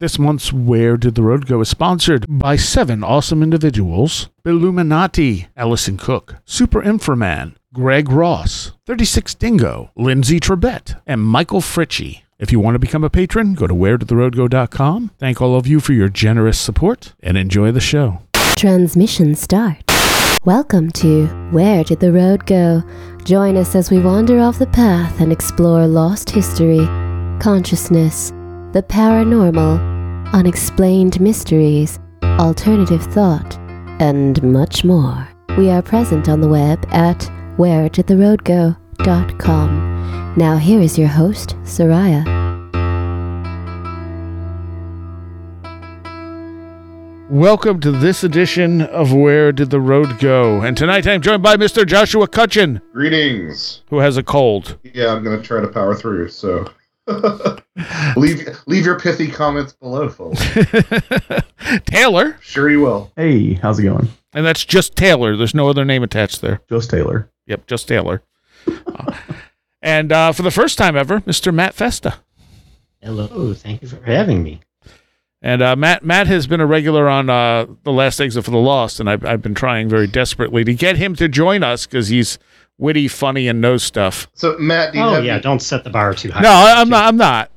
This month's Where Did the Road Go is sponsored by seven awesome individuals Illuminati, Allison Cook, Super Inframan, Greg Ross, 36 Dingo, Lindsay Trebet, and Michael Fritchie. If you want to become a patron, go to wheredidtheroadgo.com. Thank all of you for your generous support and enjoy the show. Transmission start. Welcome to Where Did the Road Go? Join us as we wander off the path and explore lost history, consciousness, the paranormal, unexplained mysteries, alternative thought, and much more. We are present on the web at wheredidtheroadgo.com. Now here is your host, Seriah. Welcome to this edition of Where Did the Road Go? And tonight I'm joined by Mr. Joshua Cutchin, Greetings. who has a cold. Yeah, I'm gonna try to power through. So leave leave your pithy comments below, folks. Taylor, Sure you will. Hey, how's it going? and that's just Taylor. There's no other name attached there. Jost Taylor. Yep, just Taylor. Uh, and uh, for the first time ever, Mr. Matt Festa. Hello, thank you for having me. And uh, Matt Matt has been a regular on uh, the Last Exit for the Lost, and I've, I've been trying very desperately to get him to join us because he's witty, funny, and knows stuff. So Matt, do you Oh have yeah, any, don't set the bar too high. No, I, I'm not. I'm not.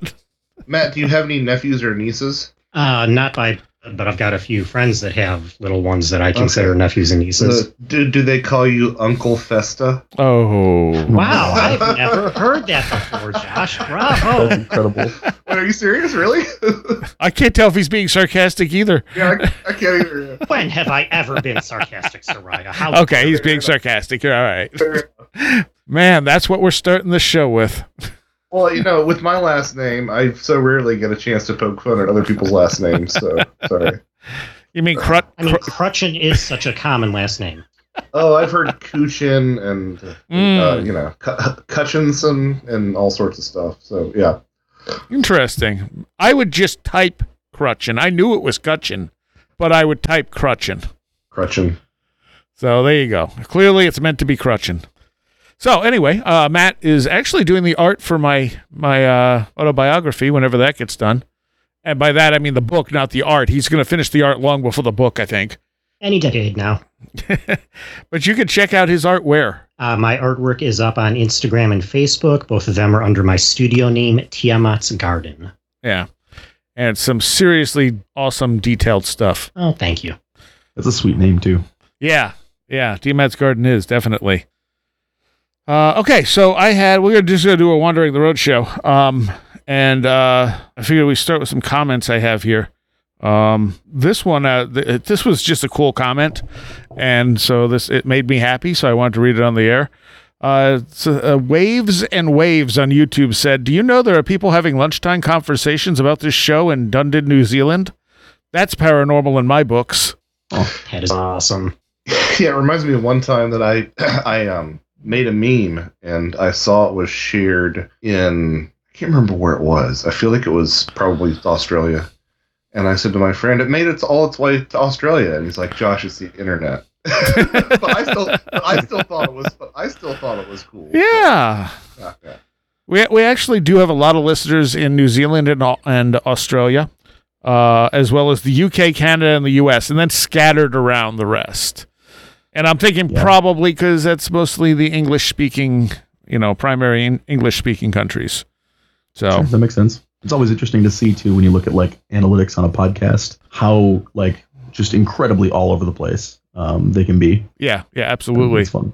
Matt, do you have any nephews or nieces? Uh, not by, but I've got a few friends that have little ones that I consider nephews and nieces. Uh, do, do they call you Uncle Festa? Oh, wow, I've never heard that before, Josh. That's Bravo. incredible. Wait, are you serious? Really? I can't tell if he's being sarcastic either. yeah, I, I can't either. when have I ever been sarcastic, Seriah? How Okay, he's being sarcastic. You're all right. Man, that's what we're starting the show with. Well, you know, with my last name, I so rarely get a chance to poke fun at other people's last names. So sorry. You mean crut? I mean, Crutchin is such a common last name. Oh, I've heard Kuchin and uh, Mm. you know Cu- Cutchinson and all sorts of stuff. So yeah. Interesting. I would just type Crutchin. I knew it was Cutchin, but I would type Crutchin. Crutchin. So there you go. Clearly, it's meant to be Crutchin. So anyway, uh, Matt is actually doing the art for my my uh, autobiography whenever that gets done, and by that I mean the book, not the art. He's going to finish the art long before the book, I think. Any decade now. but you can check out his art where. Uh, my artwork is up on Instagram and Facebook. Both of them are under my studio name, Tiamat's Garden. Yeah, and some seriously awesome detailed stuff. Oh, thank you. That's a sweet name too. Yeah, yeah. Tiamat's Garden is definitely. Uh, okay, so I had we're just gonna do a wandering the road show. Um, and uh, I figured we start with some comments I have here. Um, this one, uh, th- this was just a cool comment, and so this it made me happy, so I wanted to read it on the air. Uh, so, uh, waves and waves on YouTube said, "Do you know there are people having lunchtime conversations about this show in Dunedin, New Zealand? That's paranormal in my books." Oh, That is awesome. Yeah, it reminds me of one time that I I um made a meme and I saw it was shared in I can't remember where it was. I feel like it was probably Australia. And I said to my friend, "It made its all its way to Australia." And he's like, "Josh, it's the internet." but I still, but I still thought it was, but I still thought it was cool. Yeah. Yeah, yeah. We, we actually do have a lot of listeners in New Zealand and, and Australia, uh, as well as the UK, Canada, and the US, and then scattered around the rest. And I'm thinking Yeah. probably because that's mostly the English speaking, you know, primary English speaking countries. So, Sure, that makes sense. It's always interesting to see too when you look at like analytics on a podcast how like just incredibly all over the place um, they can be. yeah, yeah, absolutely. It's fun.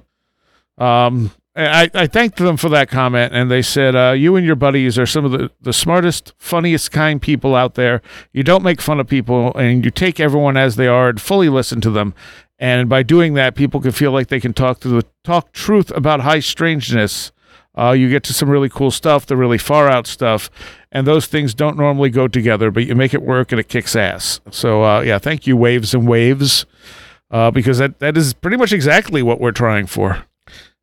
Um, I, I thanked them for that comment, and they said, uh, You and your buddies are some of the, the smartest, funniest, kind people out there. You don't make fun of people, and you take everyone as they are and fully listen to them. And by doing that, people can feel like they can talk to the talk truth about high strangeness. Uh, you get to some really cool stuff, the really far out stuff, and those things don't normally go together, but you make it work and it kicks ass. So, uh, yeah, thank you, Waves and Waves, uh, because that, that is pretty much exactly what we're trying for.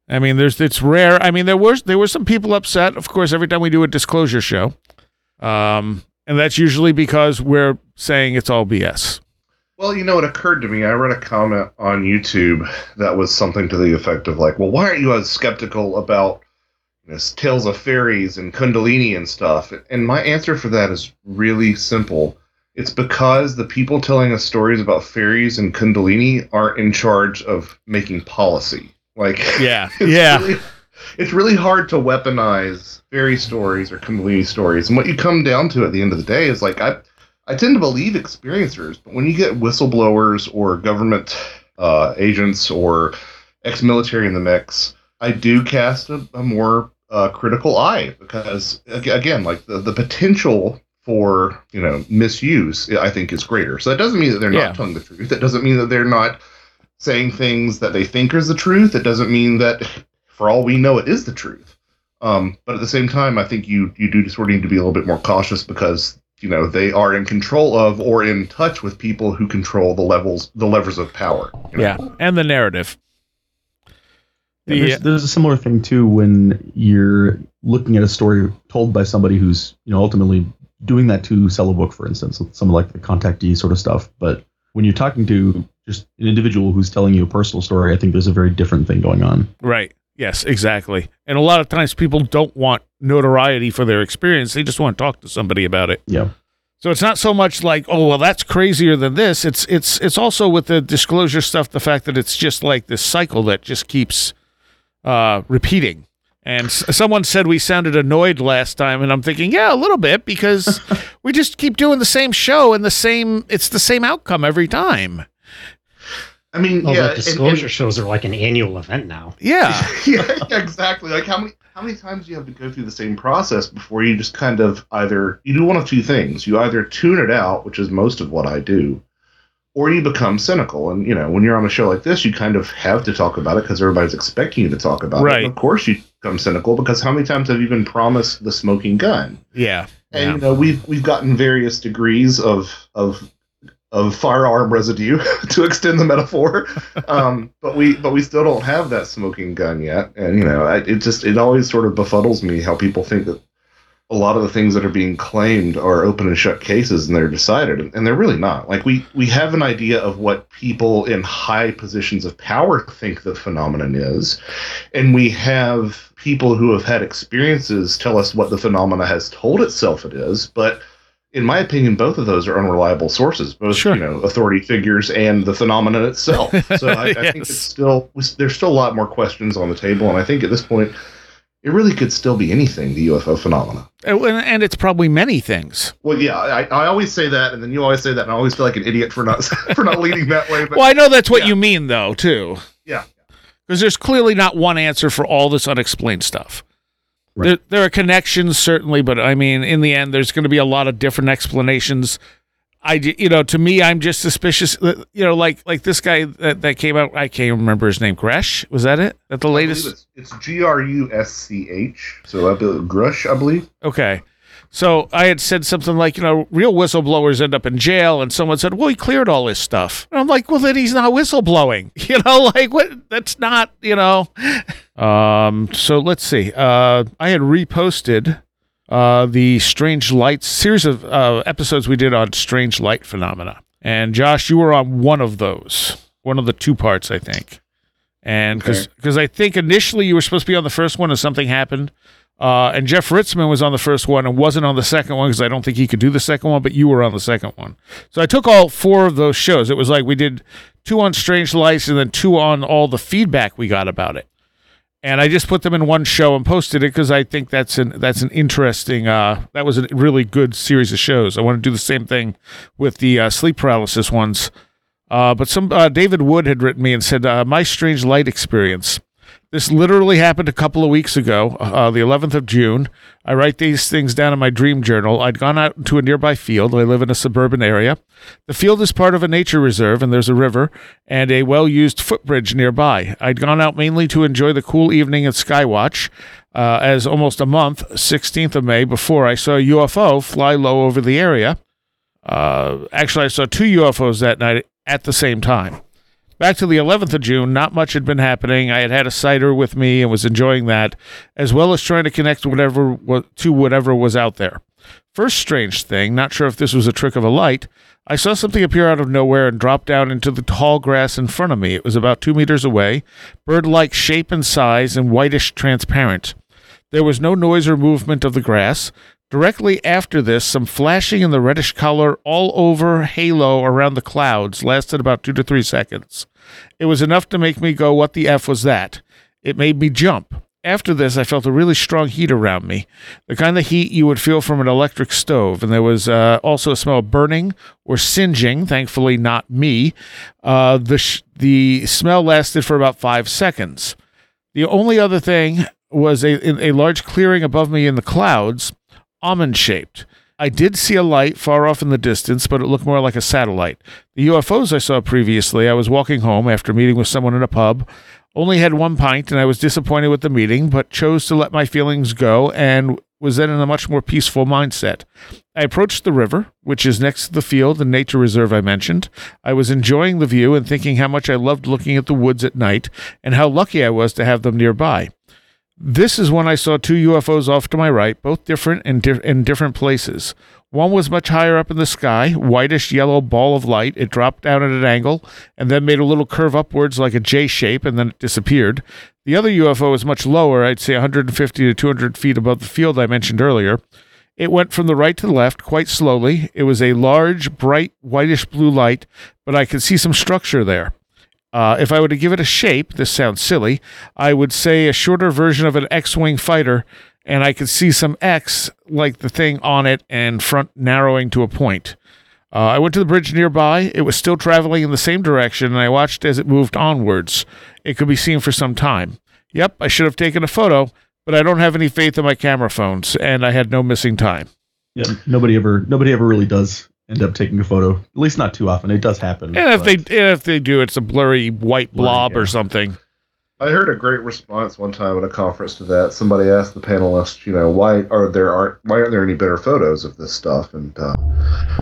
I mean, there's it's rare. I mean, there was there were some people upset, of course, every time we do a disclosure show, um, and that's usually because we're saying it's all BS. Well, you know, it occurred to me. I read a comment on YouTube that was something to the effect of like, "Well, why aren't you as skeptical about you know, tales of fairies and Kundalini and stuff?" And my answer for that is really simple. it's because the people telling us stories about fairies and Kundalini aren't in charge of making policy. Like, Yeah. it's yeah. really, it's really hard to weaponize fairy stories or Kundalini stories. And what you come down to at the end of the day is like, I, I tend to believe experiencers, but when you get whistleblowers or government uh, agents or ex military in the mix, I do cast a, a more uh, critical eye because, again, like the, the potential for you know misuse i think is greater. So that doesn't mean that they're Yeah. not telling the truth. That doesn't mean that they're not saying things that they think is the truth. It doesn't mean that for all we know it is the truth. Um, but at the same time i think you you do sort of need to be a little bit more cautious because you know they are in control of or in touch with people who control the levels the levers of power you know? Yeah. And the narrative. Yeah, The- there's, there's a similar thing too when you're looking at a story told by somebody who's you know ultimately doing that to sell a book, for instance, some of like the contactee sort of stuff. But when you're talking to just an individual who's telling you a personal story, I think there's a very different thing going on. Right. Yes, exactly. And a lot of times people don't want notoriety for their experience. They just want to talk to somebody about it. Yeah, So it's not so much like, oh well, that's crazier than this. It's it's it's also with the disclosure stuff, the fact that it's just like this cycle that just keeps uh, repeating. And s- someone said we sounded annoyed last time, and I'm thinking, yeah, a little bit because we just keep doing the same show and the same. It's the same outcome every time. I mean Although yeah and- disclosure and- shows are like an annual event now. Yeah, yeah, exactly. Like how many how many times do you have to go through the same process before you just kind of either you do one of two things. You either tune it out, which is most of what I do, or you become cynical. And you know, when you're on a show like this, you kind of have to talk about it because everybody's expecting you to talk about Right. it. And of course, you become cynical because how many times have you been promised the smoking gun? yeah, And yeah. you know, we've we've gotten various degrees of of of firearm residue to extend the metaphor, um, but we but we still don't have that smoking gun yet. And you know, I, it just it always sort of befuddles me how people think that a lot of the things that are being claimed are open and shut cases and they're decided, and they're really not. Like we we have an idea of what people in high positions of power think the phenomenon is, and we have people who have had experiences tell us what the phenomena has told itself it is, but in my opinion, both of those are unreliable sources, both Sure. you know authority figures and the phenomenon itself. So I, I think it's still there's still a lot more questions on the table, and I think at this point, it really could still be anything the UFO phenomena. Oh, and, and it's probably many things. Well, yeah, I, I always say that, and then you always say that, and I always feel like an idiot for not for not leading that way. But Well, I know that's what Yeah. you mean, though, too. yeah, because there's clearly not one answer for all this unexplained stuff. Right. There, there are connections certainly, but I mean, in the end, there's going to be a lot of different explanations. I, you know, to me, I'm just suspicious. That, you know, like like this guy that, that came out. I can't remember his name. Gresh was that it? That the latest? it's, it's G R U S C H. So I believe Grush, I believe. Okay. So I had said something like, you know, real whistleblowers end up in jail, and someone said, well, he cleared all his stuff. And I'm like, well, then he's not whistleblowing. You know, like what? That's not, you know. Um. So let's see. Uh, I had reposted uh the Strange Lights series of uh, episodes we did on strange light phenomena, and Josh, you were on one of those, one of the two parts, I think. And because Okay. I think initially you were supposed to be on the first one, and something happened. Uh, and Jeff Ritzmann was on the first one and wasn't on the second one because I don't think he could do the second one, but you were on the second one. So I took all four of those shows. It was like we did two on Strange Lights and then two on all the feedback we got about it. And I just put them in one show and posted it because I think that's an that's an interesting. Uh, that was a really good series of shows. I want to do the same thing with the uh, sleep paralysis ones. Uh, but some uh, David Wood had written me and said uh, my strange light experience. This literally happened a couple of weeks ago, uh, the 11th of June. I write these things down in my dream journal. I'd gone out to a nearby field. I live in a suburban area. The field is part of a nature reserve, and there's a river and a well used footbridge nearby. I'd gone out mainly to enjoy the cool evening at Skywatch. Uh, as almost a month, 16th of May, before I saw a UFO fly low over the area. Uh, actually, I saw two UFOs that night at the same time. Back to the 11th of June, not much had been happening. I had had a cider with me and was enjoying that, as well as trying to connect whatever to whatever was out there. First strange thing, not sure if this was a trick of a light, I saw something appear out of nowhere and drop down into the tall grass in front of me. It was about two meters away, bird like shape and size, and whitish transparent. There was no noise or movement of the grass, Directly after this, some flashing in the reddish color all over halo around the clouds lasted about two to three seconds. It was enough to make me go, What the F was that? It made me jump. After this, I felt a really strong heat around me, the kind of heat you would feel from an electric stove. And there was uh, also a smell of burning or singeing, thankfully, not me. Uh, the, sh- the smell lasted for about five seconds. The only other thing was a, a large clearing above me in the clouds, almond shaped. I did see a light far off in the distance, but it looked more like a satellite. The UFOs I saw previously, I was walking home after meeting with someone in a pub. Only had one pint and I was disappointed with the meeting, but chose to let my feelings go and was then in a much more peaceful mindset. I approached the river, which is next to the field and nature reserve I mentioned. I was enjoying the view and thinking how much I loved looking at the woods at night and how lucky I was to have them nearby. This is when I saw two UFOs off to my right, both different and di- in different places. One was much higher up in the sky, whitish yellow ball of light. It dropped down at an angle and then made a little curve upwards like a J shape and then it disappeared. The other UFO was much lower, I'd say 150 to 200 feet above the field I mentioned earlier. It went from the right to the left quite slowly. It was a large, bright, whitish blue light, but I could see some structure there. Uh, if I were to give it a shape, this sounds silly, I would say a shorter version of an X Wing fighter, and I could see some X like the thing on it and front narrowing to a point. Uh, I went to the bridge nearby. It was still traveling in the same direction, and I watched as it moved onwards. It could be seen for some time. Yep, I should have taken a photo, but I don't have any faith in my camera phones, and I had no missing time. Yeah, nobody ever nobody ever really does end up taking a photo. At least not too often. It does happen. And if but- they and if they do, it's a blurry white Blurry, blob or yeah. something. I heard a great response one time at a conference to that. Somebody asked the panelists, you know, why are there aren't why aren't there any better photos of this stuff? And uh,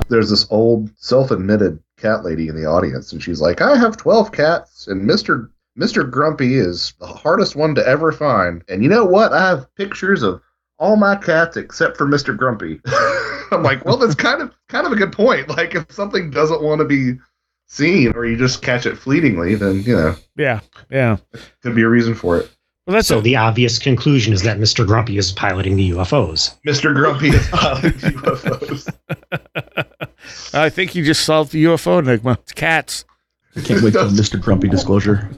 there's this old self-admitted cat lady in the audience, and she's like, "I have twelve cats, and Mister Mister Grumpy is the hardest one to ever find. And you know what? I have pictures of all my cats except for Mister Grumpy." I'm like, well, that's kind of kind of a good point. Like, if something doesn't want to be seen, or you just catch it fleetingly, then you know, Yeah, yeah. could be a reason for it. Well, that's So a, the obvious conclusion is that Mr. Grumpy is piloting the UFOs. Mr. Grumpy is piloting UFOs. I think you just solved the UFO enigma. It's cats. I can't wait for Mr. Grumpy disclosure.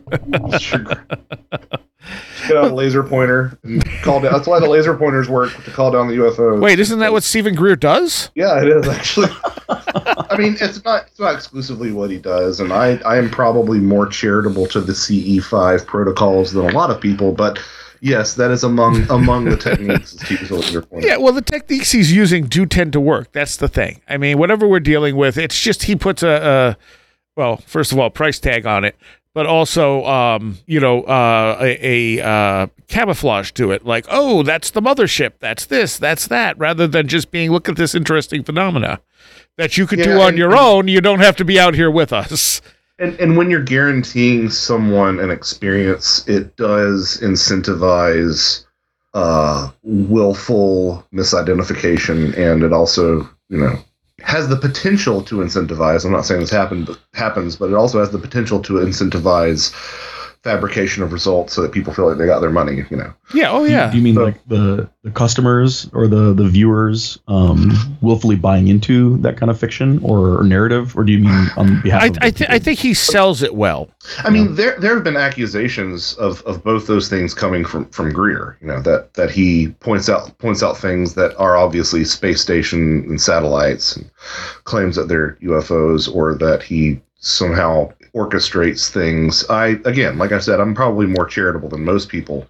Get out a laser pointer and call down. That's why the laser pointers work to call down the UFOs. Wait, isn't that what Steven Greer does? Yeah, it is actually. I mean, it's not it's not exclusively what he does, and I I am probably more charitable to the CE5 protocols than a lot of people, but yes, that is among among the techniques to use a laser pointer. Yeah, well, the techniques he's using do tend to work. That's the thing. I mean, whatever we're dealing with, it's just he puts a, a well, first of all, price tag on it, but also, um, you know, uh, a, a uh, camouflage to it. Like, oh, that's the mothership. That's this. That's that. Rather than just being, look at this interesting phenomena that you could do on and- your own. You don't have to be out here with us. And and when you're guaranteeing someone an experience, it does incentivize uh, willful misidentification, and it also, you know, has the potential to incentivize. I'm not saying this happened, but happens, but it also has the potential to incentivize fabrication of results so that people feel like they got their money. You know, Yeah. Oh, Do you- yeah. Do you mean So- like the the customers or the the viewers um, willfully buying into that kind of fiction or, or narrative, or do you mean on behalf? I, of I, th- I think he sells it well. I mean, there there have been accusations of, of both those things coming from, from Greer. You know that that he points out points out things that are obviously space station and satellites, and claims that they're UFOs, or that he somehow orchestrates things. I again, like I said, I'm probably more charitable than most people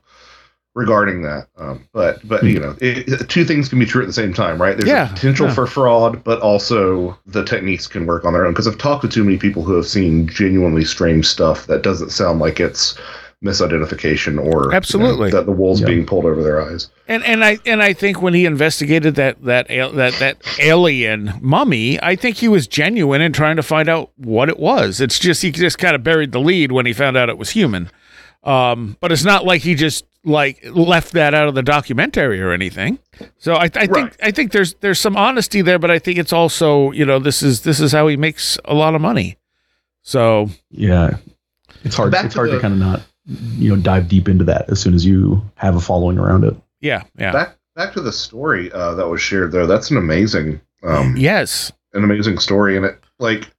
regarding that. Um, but but you know, it, two things can be true at the same time, right? There's Yeah, potential yeah. for fraud, but also the techniques can work on their own. Because I've talked to too many people who have seen genuinely strange stuff that doesn't sound like it's misidentification or you know, Absolutely. that the wool's Yeah. being pulled over their eyes. And and I and I think when he investigated that that that that alien mummy, I think he was genuine in trying to find out what it was. It's just he just kind of buried the lead when he found out it was human. Um, but it's not like he just like left that out of the documentary or anything. So I, I think Right. I think there's there's some honesty there, but I think it's also you know this is this is how he makes a lot of money. So yeah, it's hard. Back it's to hard the- to kind of not you know dive deep into that as soon as you have a following around it. yeah, yeah, Back back to the story uh, that was shared there. That's an amazing, um, yes. an amazing story, and it like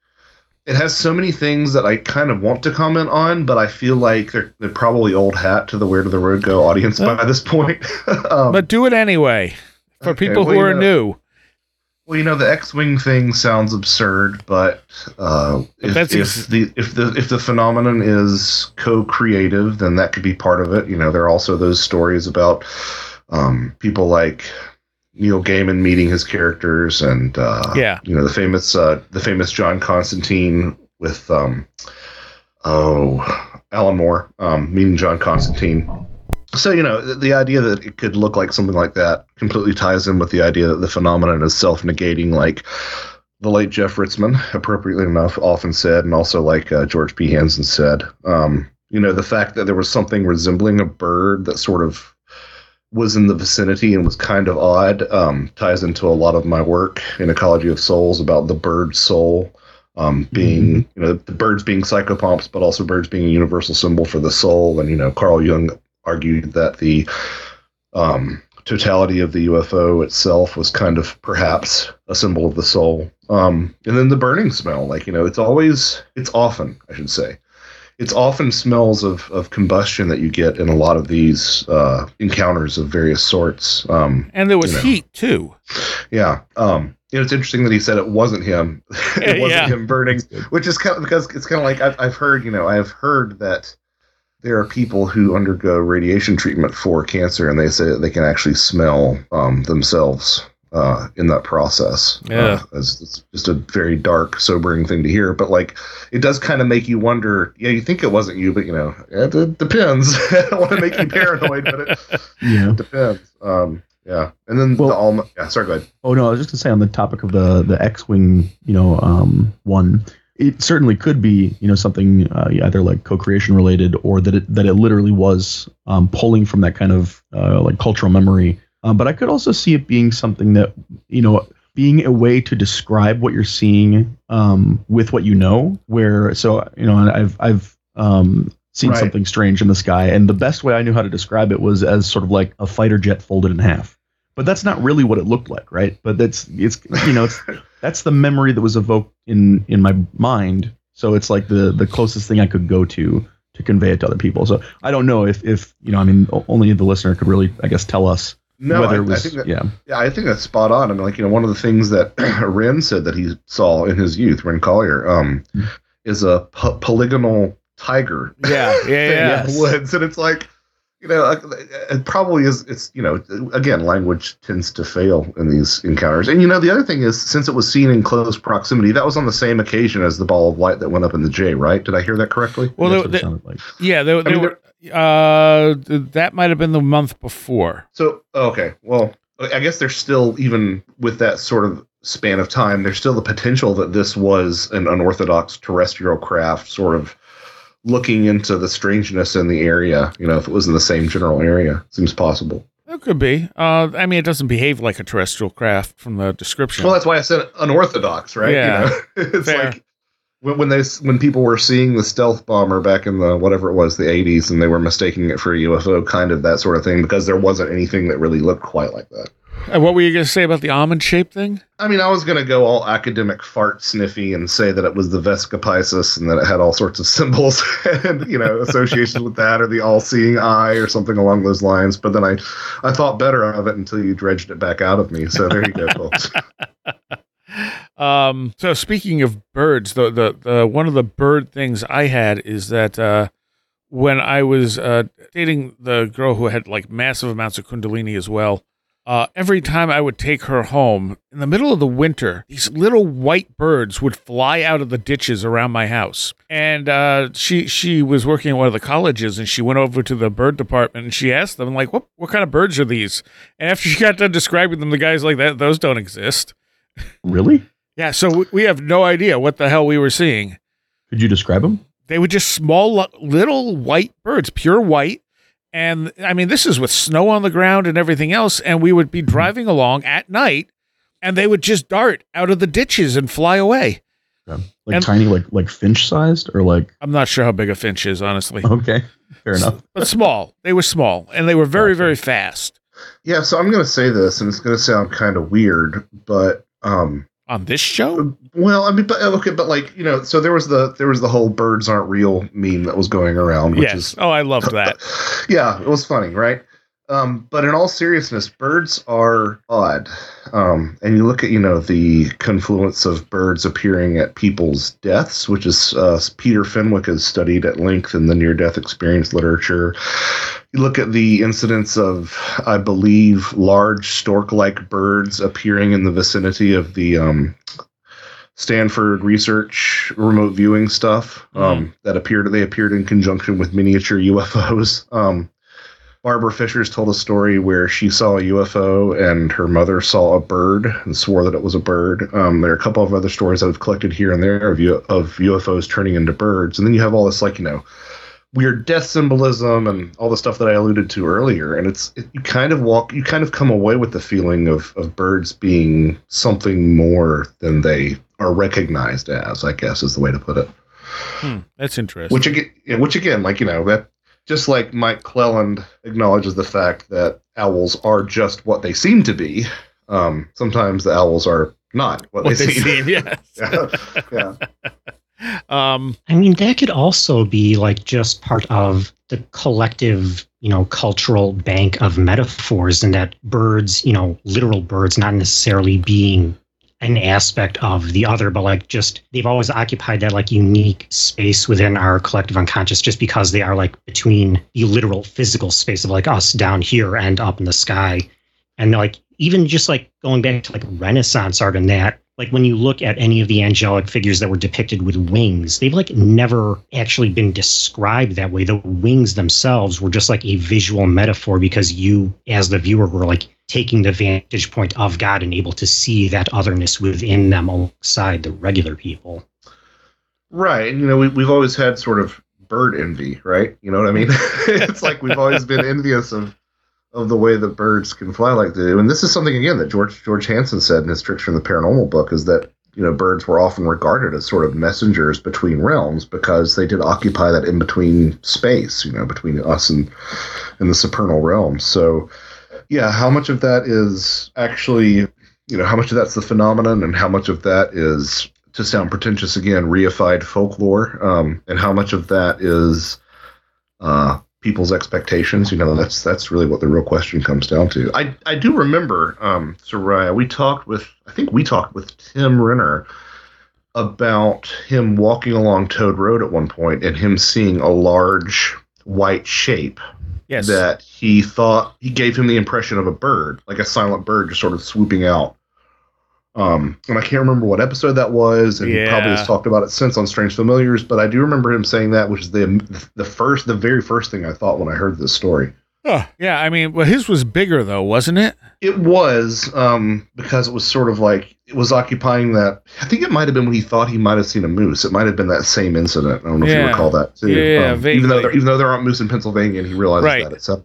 it has so many things that I kind of want to comment on, but I feel like they're, they're probably old hat to the Where Did the Road Go audience by this point. um, But do it anyway for Okay, people well, who you are know- new. Well, you know, the X-wing thing sounds absurd, but uh, But if, that's if the if the if the phenomenon is co-creative, then that could be part of it. You know, there are also those stories about um, people like Neil Gaiman meeting his characters, and uh, Yeah. you know, the famous uh, the famous John Constantine with um, oh Alan Moore um, meeting John Constantine. So you know the, the idea that it could look like something like that completely ties in with the idea that the phenomenon is self-negating, like the late Jeff Ritzmann, appropriately enough, often said, and also like uh, George P. Hansen said. Um, you know the fact that there was something resembling a bird that sort of was in the vicinity and was kind of odd um, ties into a lot of my work in Ecology of Souls about the bird soul um, being you know the birds being psychopomps, but also birds being a universal symbol for the soul. And you know Carl Jung argued that the um, totality of the UFO itself was kind of perhaps a symbol of the soul. Um, and then the burning smell, like you know, it's always it's often I should say. It's often smells of, of combustion that you get in a lot of these uh, encounters of various sorts. Um, And there was you know. heat too. yeah. Um, you know, it's interesting that he said it wasn't him. it wasn't Yeah. him burning, which is kind of because it's kind of like I've, I've heard, you know, I've heard that there are people who undergo radiation treatment for cancer and they say that they can actually smell um, themselves uh, in that process. Yeah. Uh, it's, it's just a very dark, sobering thing to hear. But like, it does kind of make you wonder. Yeah, you think it wasn't you, but you know, it, it depends. I don't want to make you paranoid, but it, Yeah. it depends. Um, yeah, and then Well- the alma. Yeah, sorry, go ahead. Oh no, I was just gonna say on the topic of the the X-wing, you know, um, one. It certainly could be, you know, something uh, either like co-creation related, or that it that it literally was um, pulling from that kind of uh, like cultural memory. Um, but I could also see it being something that, you know, being a way to describe what you're seeing um, with what you know. Where so, you know, I've I've um, seen Right. something strange in the sky, and the best way I knew how to describe it was as sort of like a fighter jet folded in half but that's not really what it looked like, right? But that's it's you know it's that's the memory that was evoked in in my mind. So it's like the the closest thing I could go to to convey it to other people. So I don't know if if you know I mean only the listener could really I guess tell us No, whether I, it was I think that, yeah Yeah, I think that's spot on. I mean, like you know, one of the things that Wren said that he saw in his youth, Wren Collier, um, Hmm. is a po- polygonal tiger. Yeah, yeah, yeah. in the woods, and it's like, you know, it probably is. It's you know, again, language tends to fail in these encounters. And you know, the other thing is, since it was seen in close proximity, that was on the same occasion as the ball of light that went up in the J. Right? Did I hear that correctly? Well, that's they, what it sounded like. yeah, they, they mean, were. Uh, that might have been the month before. So okay, well, I guess there's still even with that sort of span of time, there's still the potential that this was an unorthodox terrestrial craft, sort of looking into the strangeness in the area. You know, if it was in the same general area, seems possible. It could be. Uh, I mean, it doesn't behave like a terrestrial craft from the description. Well, that's why I said unorthodox, right? Yeah. You know? it's Fair. like when, when they when people were seeing the stealth bomber back in the whatever it was, the 80s, and they were mistaking it for a UFO, kind of that sort of thing, because there wasn't anything that really looked quite like that. Uh, what were you going to say about the almond shape thing? I mean, I was going to go all academic fart sniffy and say that it was the Vesica Piscis and that it had all sorts of symbols and, you know, associations with that or the all seeing eye or something along those lines. But then I, I thought better of it until you dredged it back out of me. So there you go, folks. Um, so speaking of birds, the, the the one of the bird things I had is that uh, when I was uh, dating the girl who had like massive amounts of kundalini as well, uh, every time I would take her home in the middle of the winter, these little white birds would fly out of the ditches around my house. And uh, she she was working at one of the colleges, and she went over to the bird department and she asked them like, "What what kind of birds are these?" And after she got done describing them, the guys like that those don't exist. Really? Yeah, so we- we have no idea what the hell we were seeing. Could you describe them? They were just small, little white birds, pure white. And I mean, this is with snow on the ground and everything else. And we would be driving along at night and they would just dart out of the ditches and fly away. Yeah. Like And- tiny, like like finch sized, or like I'm not sure how big a finch is, honestly, okay, fair enough. but small. They were small and they were very, Gotcha. very fast. Yeah, so I'm going to say this, and it's going to sound kind of weird, but um, On this show? well, I mean, but okay, but like you know, so there was the there was the whole "birds aren't real" meme that was going around, which yes. is oh, I loved that. yeah, it was funny, right? Um, but in all seriousness, birds are odd. Um, and you look at, you know, the confluence of birds appearing at people's deaths, which is uh, Peter Fenwick has studied at length in the near death experience literature. You look at the incidence of, I believe, large stork like birds appearing in the vicinity of the um, Stanford research remote viewing stuff um, that appeared. They appeared in conjunction with miniature UFOs. Barbara Fisher's told a story where she saw a UFO and her mother saw a bird and swore that it was a bird. Um, there are a couple of other stories that I've collected here and there of, U- of UFOs turning into birds. And then you have all this, like, you know, weird death symbolism and all the stuff that I alluded to earlier. And it's, it, you kind of walk, you kind of come away with the feeling of, of birds being something more than they are recognized as, I guess is the way to put it. Hmm, that's interesting. Which again, which again, like you know, that just like Mike Clelland acknowledges the fact that owls are just what they seem to be. Um, sometimes the owls are not what, what they, they seem. seem, yes. yeah, yeah. Um, I mean, that could also be like just part of the collective, you know, cultural bank of metaphors, and that birds, you know, literal birds, not necessarily being an aspect of the other, but like just they've always occupied that like unique space within our collective unconscious just because they are like between the literal physical space of like us down here and up in the sky. And like even just like going back to like Renaissance art and that, like when you look at any of the angelic figures that were depicted with wings, they've like never actually been described that way. The wings themselves were just like a visual metaphor because you, as the viewer, were like taking the vantage point of God and able to see that otherness within them alongside the regular people. Right, you know, we, we've always had sort of bird envy, right? You know what I mean? it's like we've always been envious of of the way that birds can fly like they do. And this is something again that George George Hansen said in his Trickster and the Paranormal book is that you know birds were often regarded as sort of messengers between realms because they did occupy that in between space, you know, between us and and the supernal realm. So yeah, how much of that is actually you know how much of that's the phenomenon and how much of that is to sound pretentious again reified folklore um, and how much of that is uh, people's expectations. You know, that's that's really what the real question comes down to. I I do remember, um, Seriah, we talked with I think we talked with Tim Renner about him walking along Toad Road at one point and him seeing a large white shape yes. that he thought he gave him the impression of a bird, like a silent bird just sort of swooping out. Um, and I can't remember what episode that was, and he probably has talked about it since on Strange Familiars. But I do remember him saying that, which is the the first, the very first thing I thought when I heard this story. Oh, yeah, I mean, well, his was bigger though, wasn't it? It was um, because it was sort of like it was occupying that. I think it might have been when he thought he might have seen a moose. It might have been that same incident. I don't know if you recall that too. Yeah, um, even though vaguely. there, even though there aren't moose in Pennsylvania, and he realizes Right. that, etc.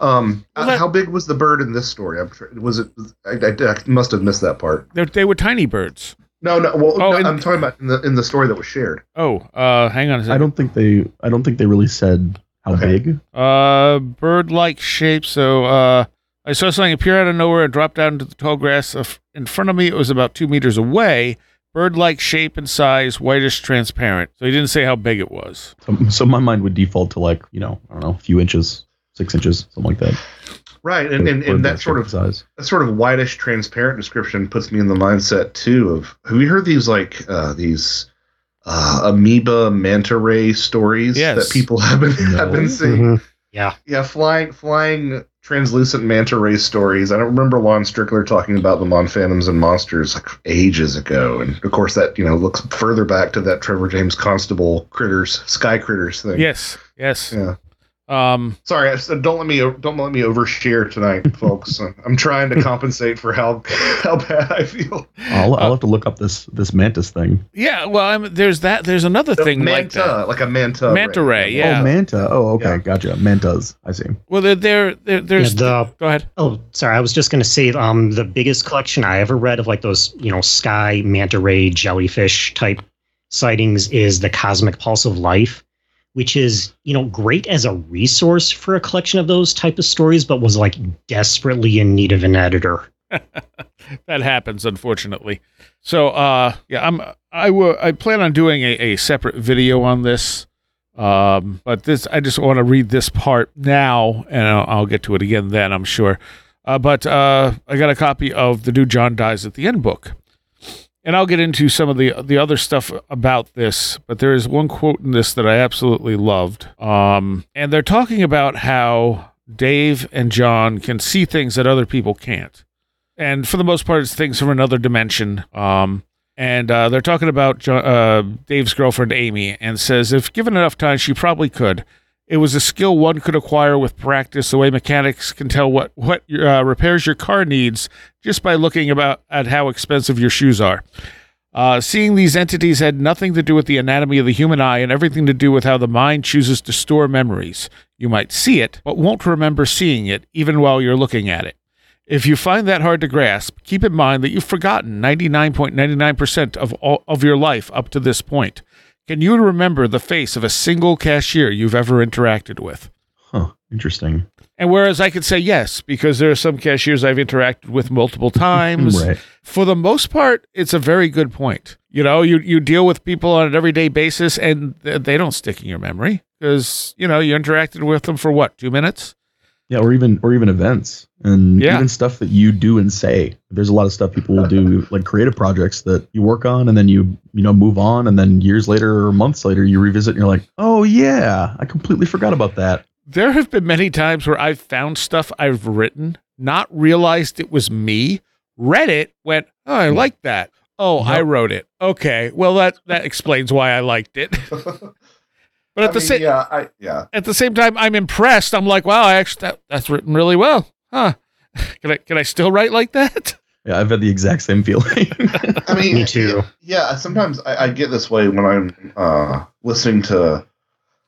Um, Well, that- how big was the bird in this story? I'm sure, was it? I, I, I must have missed that part. They, they were tiny birds. No, no. Well, Oh, no, in- I'm talking about in the in the story that was shared. Oh, uh, hang on a second. I don't think they. I don't think they really said how Okay. big. Uh, bird-like shape. So, uh, I saw something appear out of nowhere and drop down into the tall grass in front of me. It was about two meters away. Bird-like shape and size, whitish, transparent. So he didn't say how big it was. So, so my mind would default to like you know I don't know a few inches, six inches, something like that. Right, and and, and that sort of size. that sort of whitish, transparent description puts me in the mindset too of have you heard these like uh, these uh, amoeba manta ray stories Yes. that people have been have been seeing? Mhm. Yeah. Yeah, flying flying translucent manta ray stories. I don't remember Lon Strickler talking about them on Phantoms and Monsters like ages ago, and of course that you know looks further back to that Trevor James Constable critters, sky critters thing. Yes, yes. Yeah. Um, Sorry, I said don't let me don't let me overshare tonight, folks. I'm trying to compensate for how how bad I feel. I'll, I'll Uh, have to look up this this mantis thing. yeah. Well, I'm, there's that. There's another thing like manta, that. a manta, Manta ray, yeah. Oh, manta. Oh, okay, Yeah. gotcha. Mantas. I see. Well, there, there, there there's. Yeah, the- go ahead. Oh, sorry. I was just going to say um, the biggest collection I ever read of like those, you know, sky manta ray jellyfish type sightings is the Cosmic Pulse of Life, which is you know great as a resource for a collection of those type of stories, but was like desperately in need of an editor. that happens, unfortunately. So, uh, yeah, I'm I will I plan on doing a, a separate video on this. Um, but this I just want to read this part now, and I'll, I'll get to it again then. I'm sure. Uh, but uh, I got a copy of the new John dies at the end book, and I'll get into some of the the other stuff about this. But there is one quote in this that I absolutely loved. Um, and they're talking about how Dave and John can see things that other people can't and for the most part, it's things from another dimension. Um, and uh, they're talking about jo- uh, Dave's girlfriend Amy, and says if given enough time, she probably could. It was a skill one could acquire with practice, the way mechanics can tell what what uh, repairs your car needs just by looking about at how expensive your shoes are. Uh, seeing these entities had nothing to do with the anatomy of the human eye and everything to do with how the mind chooses to store memories. You might see it, but won't remember seeing it, even while you're looking at it. If you find that hard to grasp, keep in mind that you've forgotten 99.99% of all of your life up to this point. Can you remember the face of a single cashier you've ever interacted with? Huh. Interesting. And whereas I could say yes, because there are some cashiers I've interacted with multiple times, right. for the most part, it's a very good point. You know, you, you deal with people on an everyday basis and they don't stick in your memory because, you know, you interacted with them for what, two minutes? Yeah, or even or even events and Yeah. even stuff that you do and say. There's a lot of stuff people will do, like creative projects that you work on, and then you you know move on, and then years later or months later you revisit, and you're like, oh yeah, I completely forgot about that. There have been many times where I've found stuff I've written, not realized it was me, read it, went, "Oh, I like that." Oh, I wrote it. Okay, well that that explains why I liked it. But at I the same yeah, I yeah. at the same time, I'm impressed. I'm like, wow, I actually that, that's written really well, huh? Can I can I still write like that? Yeah, I've had the exact same feeling. I mean, Me too. Yeah, sometimes I, I get this way when I'm uh, listening to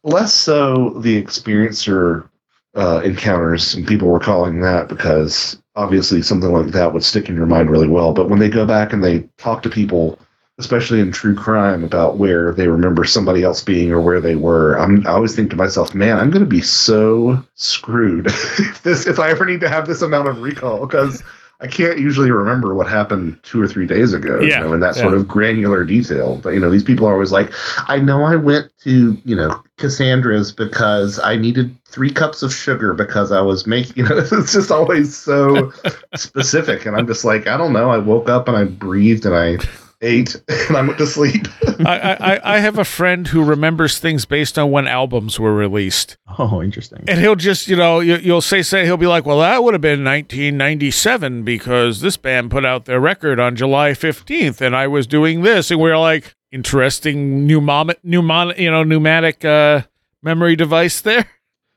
less so the experiencer uh, encounters, and people were calling that because obviously something like that would stick in your mind really well. But when they go back and they talk to people, especially in true crime, about where they remember somebody else being or where they were, I'm, I always think to myself, man, I'm going to be so screwed if this if I ever need to have this amount of recall because. I can't usually remember what happened two or three days ago, Yeah, you know, in that yeah. sort of granular detail. But you know, these people are always like, I know I went to, you know, Cassandra's because I needed three cups of sugar because I was making, you know, it's just always so specific. And I'm just like, I don't know. I woke up and I breathed and I ate and I went to sleep. I, I I have a friend who remembers things based on when albums were released, oh, interesting. and he'll just you know you, you'll say say he'll be like, well, that would have been 1997 because this band put out their record on July 15th, and I was doing this, and we're like, interesting pneumatic pneumatic you know pneumatic uh, memory device there.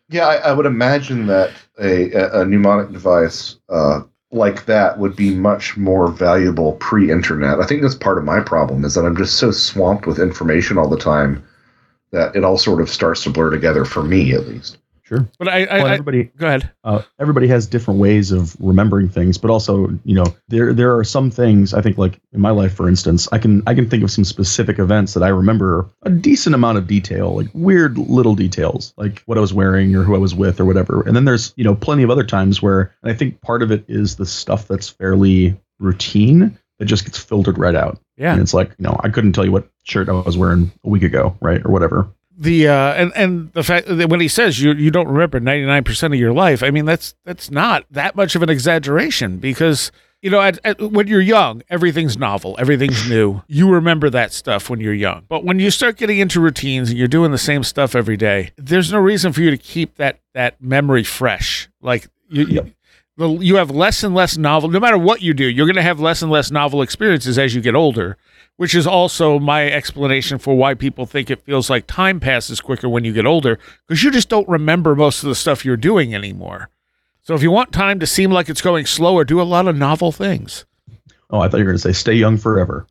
Yeah, I, I would imagine that a, a, a mnemonic device uh, like that would be much more valuable pre-internet. I think that's part of my problem is that I'm just so swamped with information all the time that it all sort of starts to blur together for me, at least. Sure. But I, I, Well, I everybody go ahead. uh, everybody has different ways of remembering things, but also, you know, there there are some things I think, like in my life, for instance, I can I can think of some specific events that I remember a decent amount of detail, like weird little details, like what I was wearing or who I was with or whatever. And then there's you know plenty of other times where and I think part of it is the stuff that's fairly routine that just gets filtered right out. Yeah. And it's like, you know, I couldn't tell you what shirt I was wearing a week ago, right, or whatever. The uh and and the fact that when he says you you don't remember 99% of your life i mean that's that's not that much of an exaggeration because you know at, at, when you're young everything's novel everything's new. You remember that stuff when you're young. But when you start getting into routines and you're doing the same stuff every day there's no reason for you to keep that that memory fresh. Like you, Yep. you the- you have less and less novel no matter what you do you're going to have less and less novel experiences as you get older which is also my explanation for why people think it feels like time passes quicker when you get older because you just don't remember most of the stuff you're doing anymore. So if you want time to seem like it's going slower, do a lot of novel things. Oh, I thought you were going to say stay young forever.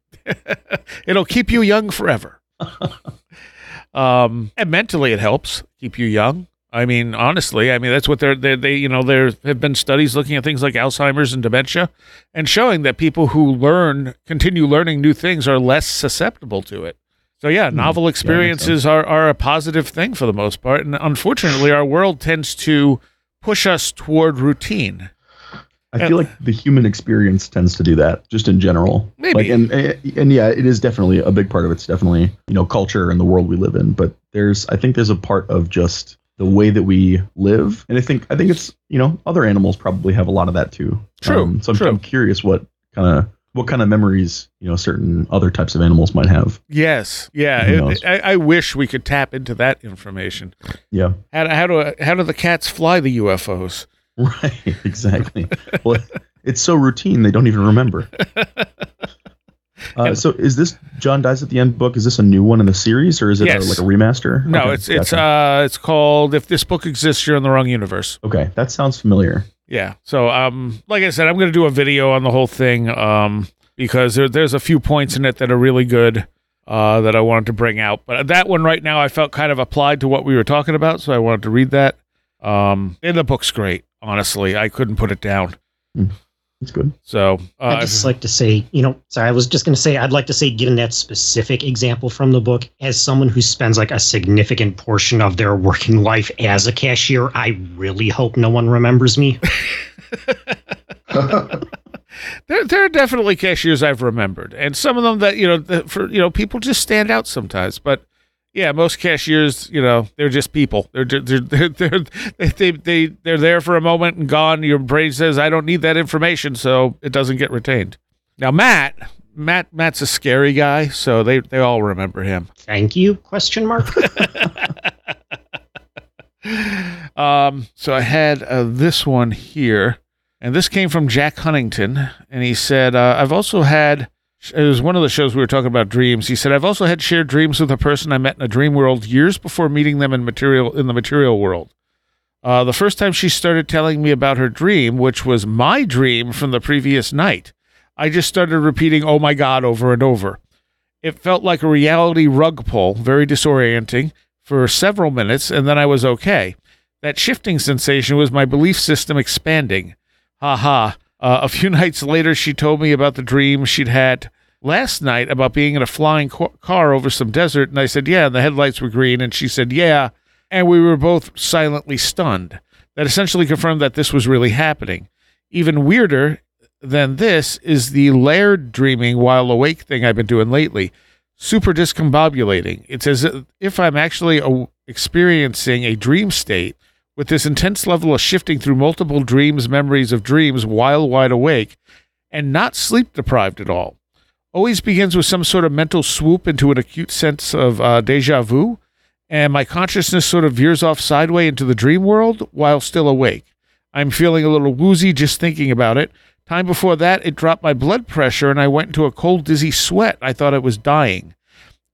It'll keep you young forever. um, and mentally, it helps keep you young. I mean, honestly, I mean that's what they're they they you know there have been studies looking at things like Alzheimer's and dementia, and showing that people who learn continue learning new things are less susceptible to it. So yeah, Hmm. novel Yeah, experiences are, are a positive thing for the most part, and unfortunately, our world tends to push us toward routine. I feel like the human experience tends to do that, just in general. Maybe. Like, and and yeah, it is definitely a big part of it. it's definitely you know culture and the world we live in. But there's, I think, there's a part of just the way that we live, and I think I think it's you know other animals probably have a lot of that too. True, um, so I'm, true. I'm curious what kind of what kind of memories you know certain other types of animals might have. Yes, yeah. It- I, I wish we could tap into that information. Yeah. How do, how do how do the cats fly the UFOs? Right, exactly. well, it's so routine they don't even remember. Uh, so, is this John dies at the end book? Is this a new one in the series, or is it a, like a remaster? No, Okay, it's it's gotcha. uh it's called "If This Book Exists, You're in the Wrong Universe." okay. That sounds familiar. Yeah. So um, like I said, I'm going to do a video on the whole thing um because there, there's a few points in it that are really good uh that I wanted to bring out. But that one right now, I felt kind of applied to what we were talking about, so I wanted to read that. Um, and the book's great. Honestly, I couldn't put it down. It's good. So uh, I'd just like to say, you know, sorry, I was just going to say, I'd like to say, given that specific example from the book, as someone who spends like a significant portion of their working life as a cashier, I really hope no one remembers me. there, there are definitely cashiers I've remembered, and some of them that you know, that for you know, people just stand out sometimes. But yeah, most cashiers, you know, they're just people. They're they're they're, they're they they they they're there for a moment and gone. Your brain says, "I don't need that information," so it doesn't get retained. Now, Matt, Matt, Matt's a scary guy, so they they all remember him. Thank you? Question mark. Um, so I had uh, this one here, and this came from Jack Huntington, and he said, uh, "I've also had." It was one of the shows we were talking about dreams. He said, "I've also had shared dreams with a person I met in a dream world years before meeting them in material in the material world. Uh, the first time she started telling me about her dream, which was my dream from the previous night, I just started repeating, "Oh my God," over and over. It felt like a reality rug pull, very disorienting for several minutes, and then I was okay. That shifting sensation was my belief system expanding. Ha ha. Uh, a few nights later, she told me about the dream she'd had last night about being in a flying car over some desert. And I said, Yeah, and the headlights were green. And she said, Yeah. And we were both silently stunned. That essentially confirmed that this was really happening. Even weirder than this is the layered dreaming while awake thing I've been doing lately. Super discombobulating. It's as if I'm actually a- experiencing a dream state with this intense level of shifting through multiple dreams, memories of dreams while wide awake, and not sleep deprived at all. Always begins with some sort of mental swoop into an acute sense of uh, deja vu, and my consciousness sort of veers off sideways into the dream world while still awake. I'm feeling a little woozy just thinking about it. Time before that, it dropped my blood pressure, and I went into a cold, dizzy sweat. I thought I was dying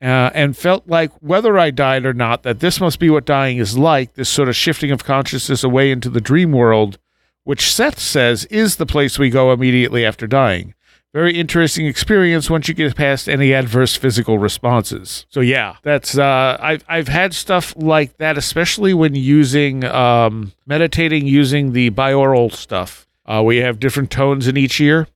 uh, and felt like whether I died or not, that this must be what dying is like this sort of shifting of consciousness away into the dream world, which Seth says is the place we go immediately after dying. Very interesting experience once you get past any adverse physical responses. So yeah, that's uh, I've I've had stuff like that, especially when using um, meditating using the binaural stuff. Uh, we have different tones in each ear.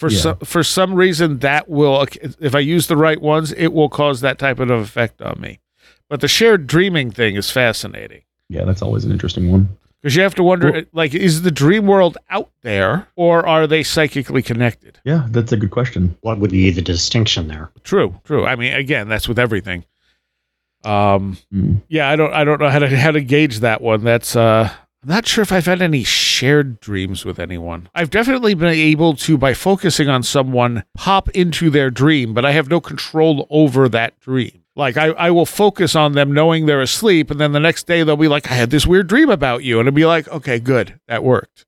For Yeah. some for some reason, that will if I use the right ones, it will cause that type of effect on me. But the shared dreaming thing is fascinating Yeah, that's always an interesting one. Because you have to wonder, Well- like, is the dream world out there, or are they psychically connected? Yeah, that's a good question. what would be the distinction there? True, true. I mean, again, that's with everything. Um, Hmm. yeah, I don't, I don't know how to how to gauge that one. That's uh, I'm not sure if I've had any shared dreams with anyone. I've definitely been able to, by focusing on someone, pop into their dream, but I have no control over that dream. Like I, I will focus on them knowing they're asleep, and then the next day they'll be like, I had this weird dream about you. And it'll be like, okay, good. That worked.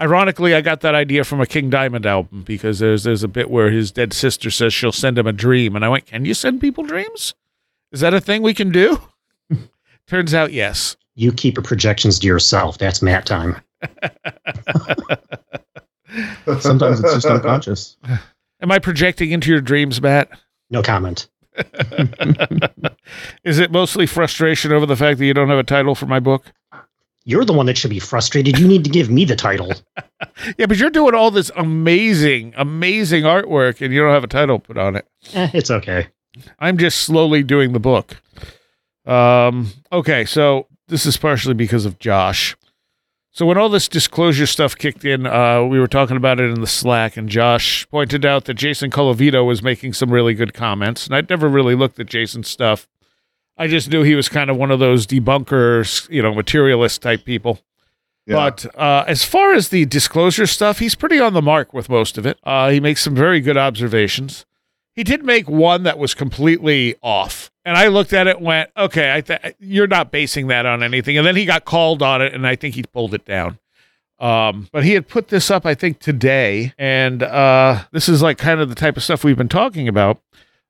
Ironically, I got that idea from a King Diamond album because there's there's a bit where his dead sister says she'll send him a dream, and I went, "Can you send people dreams? Is that a thing we can do?" Turns out, yes. You keep your projections to yourself. That's Matt time. Sometimes it's just unconscious. Am I projecting into your dreams, Matt? No comment. Is it mostly frustration over the fact that you don't have a title for my book? You're the one that should be frustrated. You need to give me the title. Yeah, but you're doing all this amazing, amazing artwork, and you don't have a title put on it. Eh, it's okay. I'm just slowly doing the book. Um, okay, so this is partially because of Josh. So when all this disclosure stuff kicked in, uh, we were talking about it in the Slack, and Josh pointed out that Jason Colavito was making some really good comments, and I'd never really looked at Jason's stuff. I just knew he was kind of one of those debunkers, you know, materialist type people. Yeah. But uh, as far as the disclosure stuff, he's pretty on the mark with most of it. Uh, he makes some very good observations. He did make one that was completely off. And I looked at it and went, okay, th- you're not basing that on anything. And then he got called on it, and I think he pulled it down. Um, but he had put this up, I think, today. And uh, this is like kind of the type of stuff we've been talking about.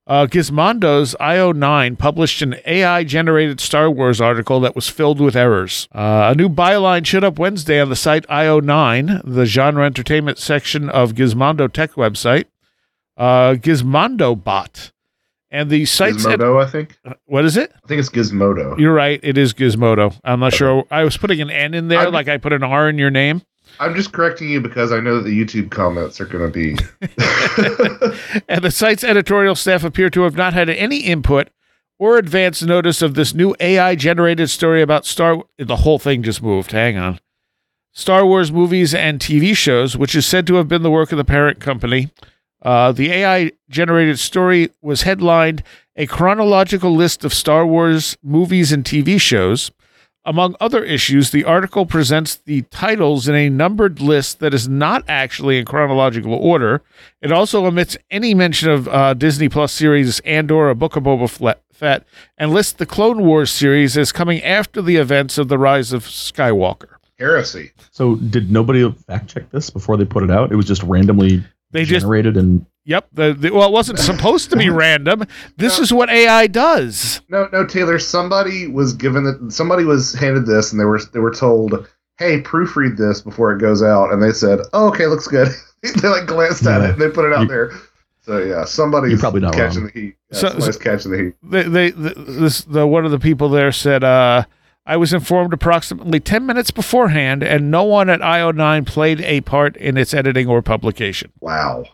Uh, Gizmondo's IO9 published an AI generated Star Wars article that was filled with errors. Uh, a new byline showed up Wednesday on the site IO9, the genre entertainment section of Gizmondo Tech website. Uh, Gizmondo bot. And the site's. Gizmodo, I think. what is it? I think it's Gizmodo. You're right. It is Gizmodo. I'm not sure. I was putting an N in there, I'm- like I put an R in your name. I'm just correcting you because I know that the YouTube comments are going to be. and the site's editorial staff appear to have not had any input or advance notice of this new AI generated story about Star. The whole thing just moved. Hang on. Star Wars movies and TV shows, which is said to have been the work of the parent company. Uh, the AI generated story was headlined A Chronological List of Star Wars Movies and TV Shows. Among other issues, the article presents the titles in a numbered list that is not actually in chronological order. It also omits any mention of uh, Disney Plus series Andor, A Book of Boba Fett, and lists the Clone Wars series as coming after the events of the Rise of Skywalker. Heresy. So did nobody fact check this before they put it out? It was just randomly They just generated and Yep. The, the, well, it wasn't supposed to be random. This is what AI does. No, no, Taylor. Somebody was given that. Somebody was handed this, and they were they were told, "Hey, proofread this before it goes out." And they said, oh, "Okay, looks good." they like glanced at it and they put it out You- there. So yeah, somebody's You're probably not catching wrong. the heat. Yeah, So- somebody's catching the heat. They, they, the, this, the one of the people there said, uh, "I was informed approximately ten minutes beforehand, and no one at IO9 played a part in its editing or publication." Wow.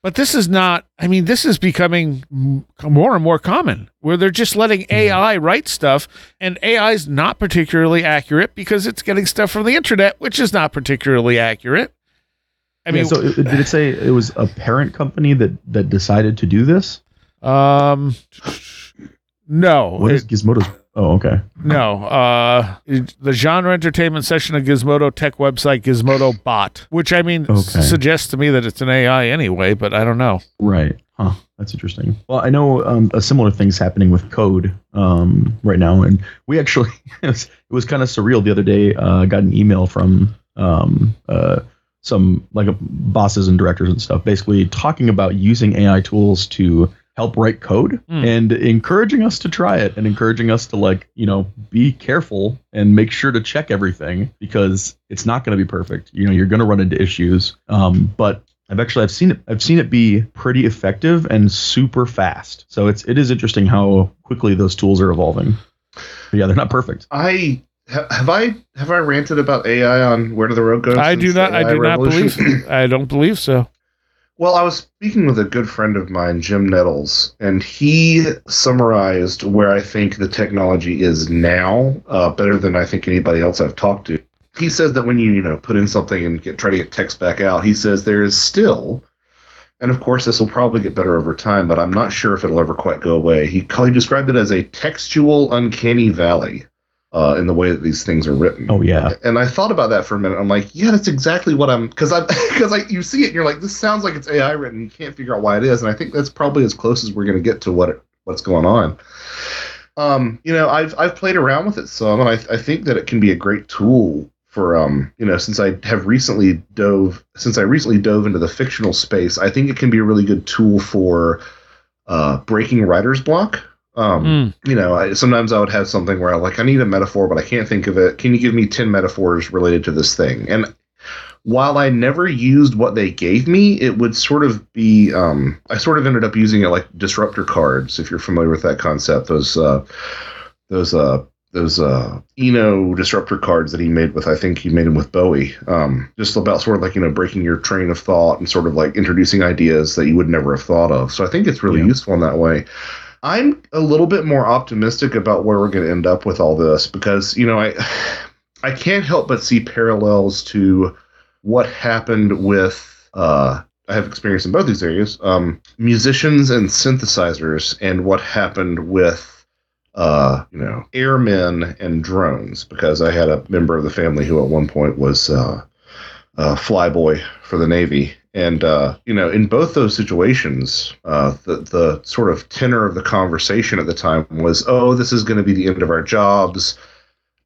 But this is not. I mean, this is becoming more and more common, where they're just letting AI write stuff, and AI is not particularly accurate because it's getting stuff from the internet, which is not particularly accurate. I I mean, mean, so it, did it say it was a parent company that that decided to do this? um, no, What is it- Gizmodo's? Oh, okay. No, uh, the genre entertainment session of Gizmodo Tech website Gizmodo Bot, which I mean Okay. s- suggests to me that it's an AI anyway, but I don't know. Right. Huh. That's interesting. Well, I know um, a similar thing's happening with code um, right now, and we actually it was, was kind of surreal the other day. Uh, I got an email from um, uh, some like bosses and directors and stuff, basically talking about using AI tools to help write code Hmm. and encouraging us to try it and encouraging us to like you know be careful and make sure to check everything because it's not going to be perfect. You know, you're going to run into issues. Um, but I've actually I've seen it I've seen it be pretty effective and super fast. So it's it is interesting how quickly those tools are evolving. But yeah, they're not perfect. I have I have I ranted about AI on Where Did the Road Go? I do not. I AI do not revolution? believe. I don't believe so. Well, I was speaking with a good friend of mine, Jim Nettles, and he summarized where I think the technology is now, uh, better than I think anybody else I've talked to. He says that when you you know put in something and get try to get text back out, he says there is still, and of course this will probably get better over time, but I'm not sure if it'll ever quite go away. He he described it as a textual uncanny valley uh, in the way that these things are written. Oh yeah. And I thought about that for a minute. I'm like, yeah, that's exactly what I'm because I because like you see it and you're like, this sounds like it's AI written. You can't figure out why it is, and I think that's probably as close as we're going to get to what it, what's going on. Um, you know, I've I've played around with it some, and I I think that it can be a great tool for um you know since I have recently dove since I recently dove into the fictional space. I think it can be a really good tool for uh, breaking writer's block. Um, Hmm. you know, I, sometimes I would have something where I like I need a metaphor, but I can't think of it. Can you give me ten metaphors related to this thing? And while I never used what they gave me, it would sort of be. Um, I sort of ended up using it like disruptor cards, if you're familiar with that concept. Those uh, those uh, those uh, Eno disruptor cards that he made with. I think he made them with Bowie. Um, just about sort of like you know breaking your train of thought and sort of like introducing ideas that you would never have thought of. So I think it's really Yeah. useful in that way. I'm a little bit more optimistic about where we're going to end up with all this because you know I I can't help but see parallels to what happened with uh, I have experience in both these areas um, musicians and synthesizers and what happened with uh, you know airmen and drones because I had a member of the family who at one point was uh, a flyboy for the Navy and uh, you know, in both those situations, uh, the the sort of tenor of the conversation at the time was, "Oh, this is going to be the end of our jobs.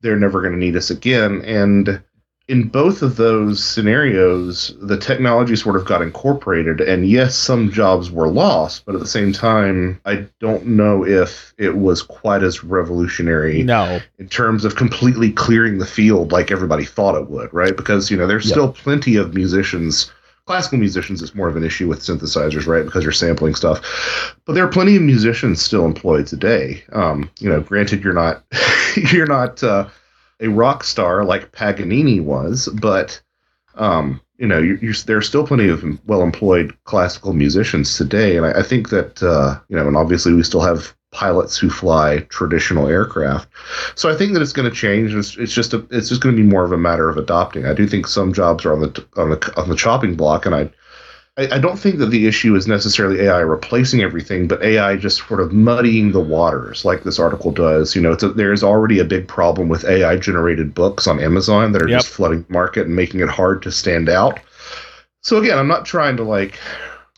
They're never going to need us again." And in both of those scenarios, the technology sort of got incorporated, and yes, some jobs were lost, but at the same time, I don't know if it was quite as revolutionary. No. In terms of completely clearing the field like everybody thought it would, right? Because you know, there's Yeah. still plenty of musicians classical musicians it's more of an issue with synthesizers right? Because you're sampling stuff. But there are plenty of musicians still employed today. Um, you know granted you're not you're not uh, a rock star like Paganini was but um, you know you you're, there are still plenty of well employed classical musicians today. And I, I think that uh, you know and obviously we still have pilots who fly traditional aircraft so I think that it's going to change. It's, it's just a, it's just going to be more of a matter of adopting. I do think some jobs are on the on the on the chopping block, and I, I I don't think that the issue is necessarily AI replacing everything, but AI just sort of muddying the waters, like this article does. You know, it's a, there's already a big problem with AI generated books on Amazon that are Yep. just flooding the market and making it hard to stand out. So again, I'm not trying to like,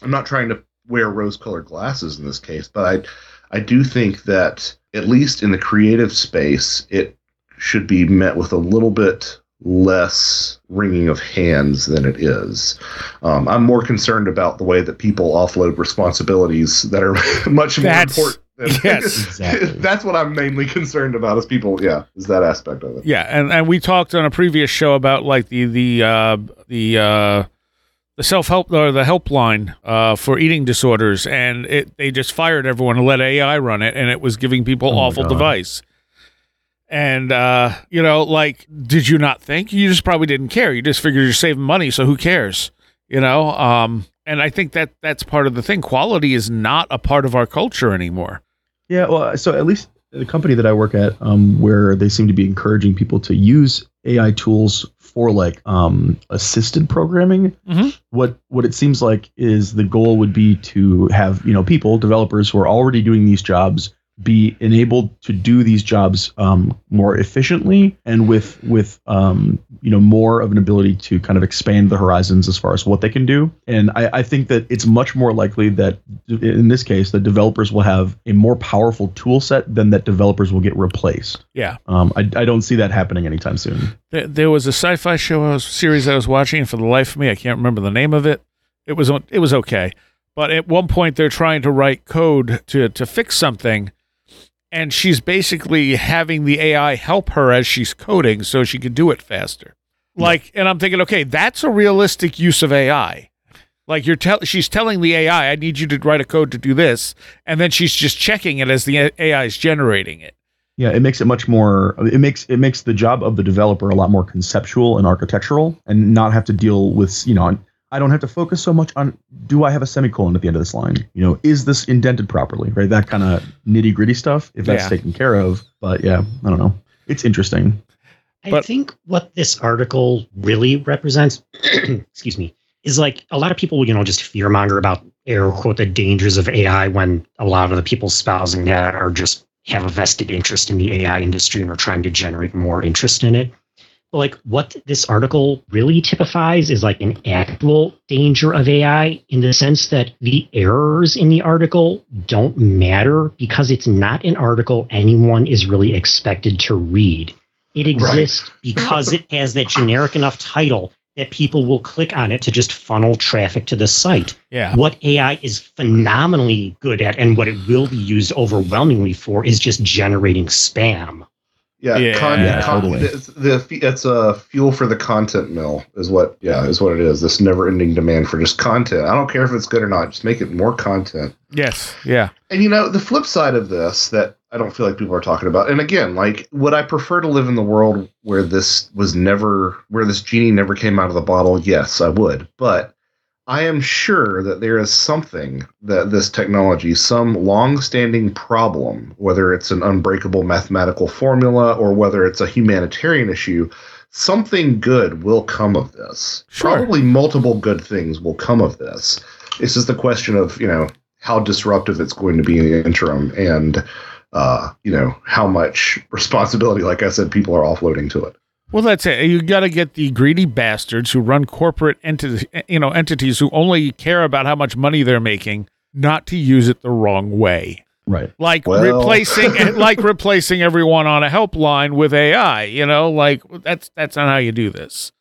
I'm not trying to wear rose-colored glasses in this case, but I. I do think that at least in the creative space, it should be met with a little bit less wringing of hands than it is. Um, I'm more concerned about the way that people offload responsibilities that are much more That's- important. yes. Exactly. That's what I'm mainly concerned about. Is people, yeah, is that aspect of it. Yeah, and, and we talked on a previous show about like the the uh, the uh, the self help or the helpline uh, for eating disorders, and it they just fired everyone and let AI run it, and it was giving people Oh awful God. device. And uh, you know, like, did you not think? You just probably didn't care. You just figured you're saving money, so who cares? You know. Um, and I think that that's part of the thing. Quality is not a part of our culture anymore. Yeah, well, so at least the company that I work at, um, where they seem to be encouraging people to use AI tools for like um, assisted programming. Mhm. What what it seems like is the goal would be to have you know people developers who are already doing these jobs be enabled to do these jobs um, more efficiently and with with um, you know more of an ability to kind of expand the horizons as far as what they can do. And I, I think that it's much more likely that in this case that developers will have a more powerful tool set than that developers will get replaced. Yeah. Um, I, I don't see that happening anytime soon. There, there was a sci-fi show I was, series I was watching, for the life of me, I can't remember the name of it. It was it was okay, but at one point they're trying to write code to to fix something, and she's basically having the AI help her as she's coding so she can do it faster. Like, and I'm thinking, okay, that's a realistic use of AI. Like you're tell she's telling the AI, I need you to write a code to do this, and then she's just checking it as the AI is generating it. Yeah, it makes it much more. It makes it makes the job of the developer a lot more conceptual and architectural, and not have to deal with you know. I don't have to focus so much on do I have a semicolon at the end of this line? You know, is this indented properly? Right, that kind of nitty gritty stuff. If that's Yeah. taken care of, but yeah, I don't know. It's interesting. I But- think what this article really represents, excuse me, is like a lot of people, you know, just fearmonger about air quote the dangers of AI when a lot of the people espousing that are just have a vested interest in the AI industry and are trying to generate more interest in it. Like what this article really typifies is like an actual danger of AI in the sense that the errors in the article don't matter because it's not an article anyone is really expected to read. It exists because it has that generic enough title that people will click on it to just funnel traffic to the site. Yeah. What AI is phenomenally good at and what it will be used overwhelmingly for is just generating spam. Yeah, Yeah. con- Yeah, con- totally. It's, the, it's a fuel for the content mill, is what. Yeah, is what it is. This never-ending demand for just content. I don't care if it's good or not. Just make it more content. Yes. Yeah. And you know, the flip side of this that I don't feel like people are talking about, and again, like, would I prefer to live in the world where this was never, where this genie never came out of the bottle? Yes, I would. But I am sure that there is something that this technology, some long-standing problem, whether it's an unbreakable mathematical formula or whether it's a humanitarian issue, something good will come of this. Sure. Probably multiple good things will come of this. It's just the question of, you know, how disruptive it's going to be in the interim and uh, you know, how much responsibility, like I said, people are offloading to it. Well, that's it. You got to get the greedy bastards who run corporate entities, you know, entities who only care about how much money they're making, not to use it the wrong way. Right. Like Well- replacing, like replacing everyone on a helpline with AI. You know, like that's that's not how you do this.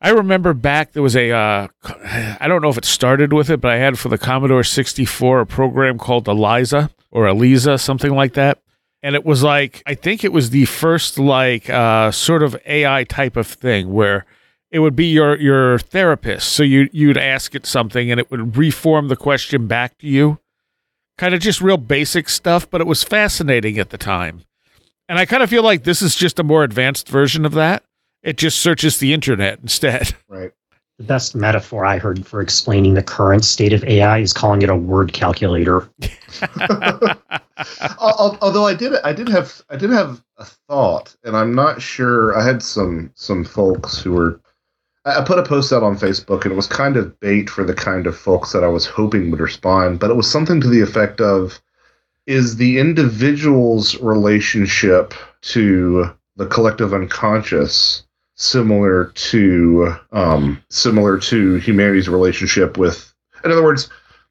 I remember back there was a, uh, I don't know if it started with it, but I had for the Commodore 64 a program called Eliza or Eliza, something like that. And it was like, I think it was the first like uh, sort of AI type of thing where it would be your your therapist. So you you'd ask it something and it would reform the question back to you. Kind of just real basic stuff, but it was fascinating at the time. And I kind of feel like this is just a more advanced version of that. It just searches the internet instead. Right. The best metaphor I heard for explaining the current state of AI is calling it a word calculator. Although I did, I did have, I did have a thought, and I'm not sure. I had some some folks who were. I I put a post out on Facebook, and it was kind of bait for the kind of folks that I was hoping would respond. But it was something to the effect of, "Is the individual's relationship to the collective unconscious similar to um, similar to humanity's relationship with?" In other words,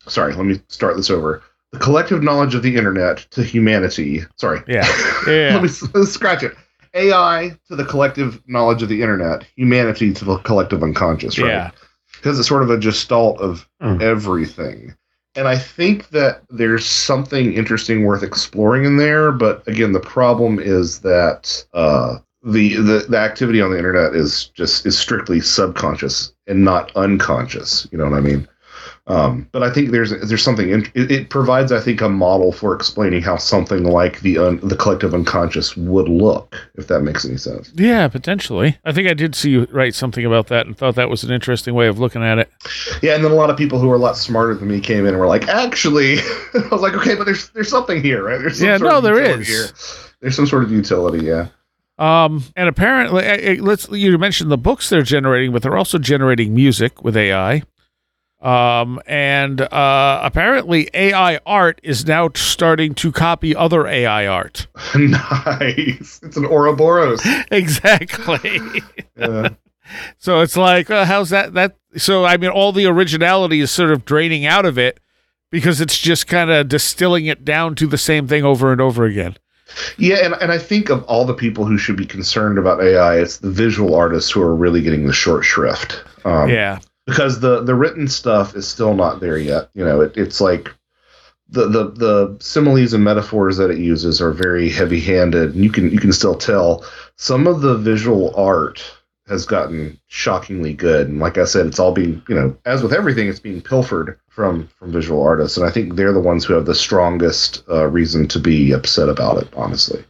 sorry, let me start this over. The collective knowledge of the internet to humanity. Sorry. Yeah. Yeah. Let me let's scratch it. AI to the collective knowledge of the internet, humanity to the collective unconscious, right? Yeah. Because it's sort of a gestalt of Mm. everything. And I think that there's something interesting worth exploring in there, but again, the problem is that uh, the, the the activity on the internet is just is strictly subconscious and not unconscious. You know what I mean? Um, but I think there's there's something in, it, it provides I think a model for explaining how something like the un, the collective unconscious would look if that makes any sense. Yeah, potentially. I think I did see you write something about that and thought that was an interesting way of looking at it. Yeah, and then a lot of people who are a lot smarter than me came in and were like, actually, I was like, okay, but there's there's something here, right? There's some Yeah, no, there. Here. There's some sort of utility, yeah. Um, and apparently, eh, eh, let's you mentioned the books they're generating, but they're also generating music with AI. Um, and uh, apparently, AI art is now starting to copy other AI art. nice. It's an Ouroboros. exactly. Yeah. so it's like, uh, how's that? That so I mean, all the originality is sort of draining out of it because it's just kind of distilling it down to the same thing over and over again. Yeah, and, and I think of all the people who should be concerned about AI, it's the visual artists who are really getting the short shrift. Um, yeah. because the the written stuff is still not there yet. You know, it, it's like the, the the similes and metaphors that it uses are very heavy handed, and you can you can still tell some of the visual art has gotten shockingly good. And like I said, it's all being you know, as with everything, it's being pilfered from from visual artists, and I think they're the ones who have the strongest uh, reason to be upset about it. Honestly,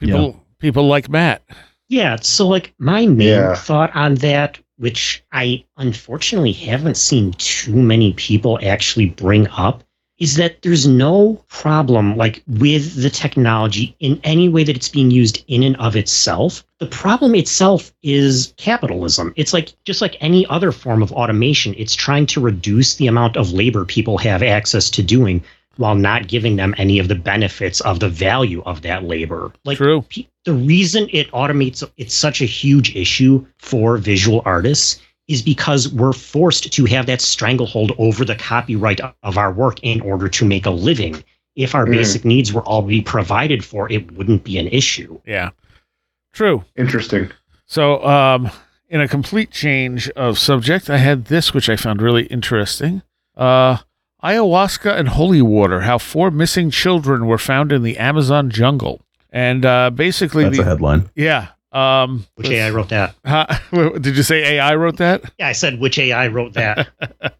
People people like Matt. Yeah, so like my main Yeah. thought on that, which I unfortunately haven't seen too many people actually bring up, is that there's no problem like with the technology in any way that it's being used in and of itself. The problem itself is capitalism. It's like just like any other form of automation, it's trying to reduce the amount of labor people have access to doing while not giving them any of the benefits of the value of that labor. Like True. the reason it automates it's such a huge issue for visual artists is because we're forced to have that stranglehold over the copyright of our work in order to make a living. If our Mm. basic needs were already provided for, it wouldn't be an issue. Yeah. True. interesting. So, um, in a complete change of subject, I had this, which I found really interesting. Uh, ayahuasca and holy water: how four missing children were found in the Amazon jungle. And uh, basically, That's the, a headline. yeah. Um, Which AI wrote that? huh, did you say AI wrote that? Yeah, I said which AI wrote that.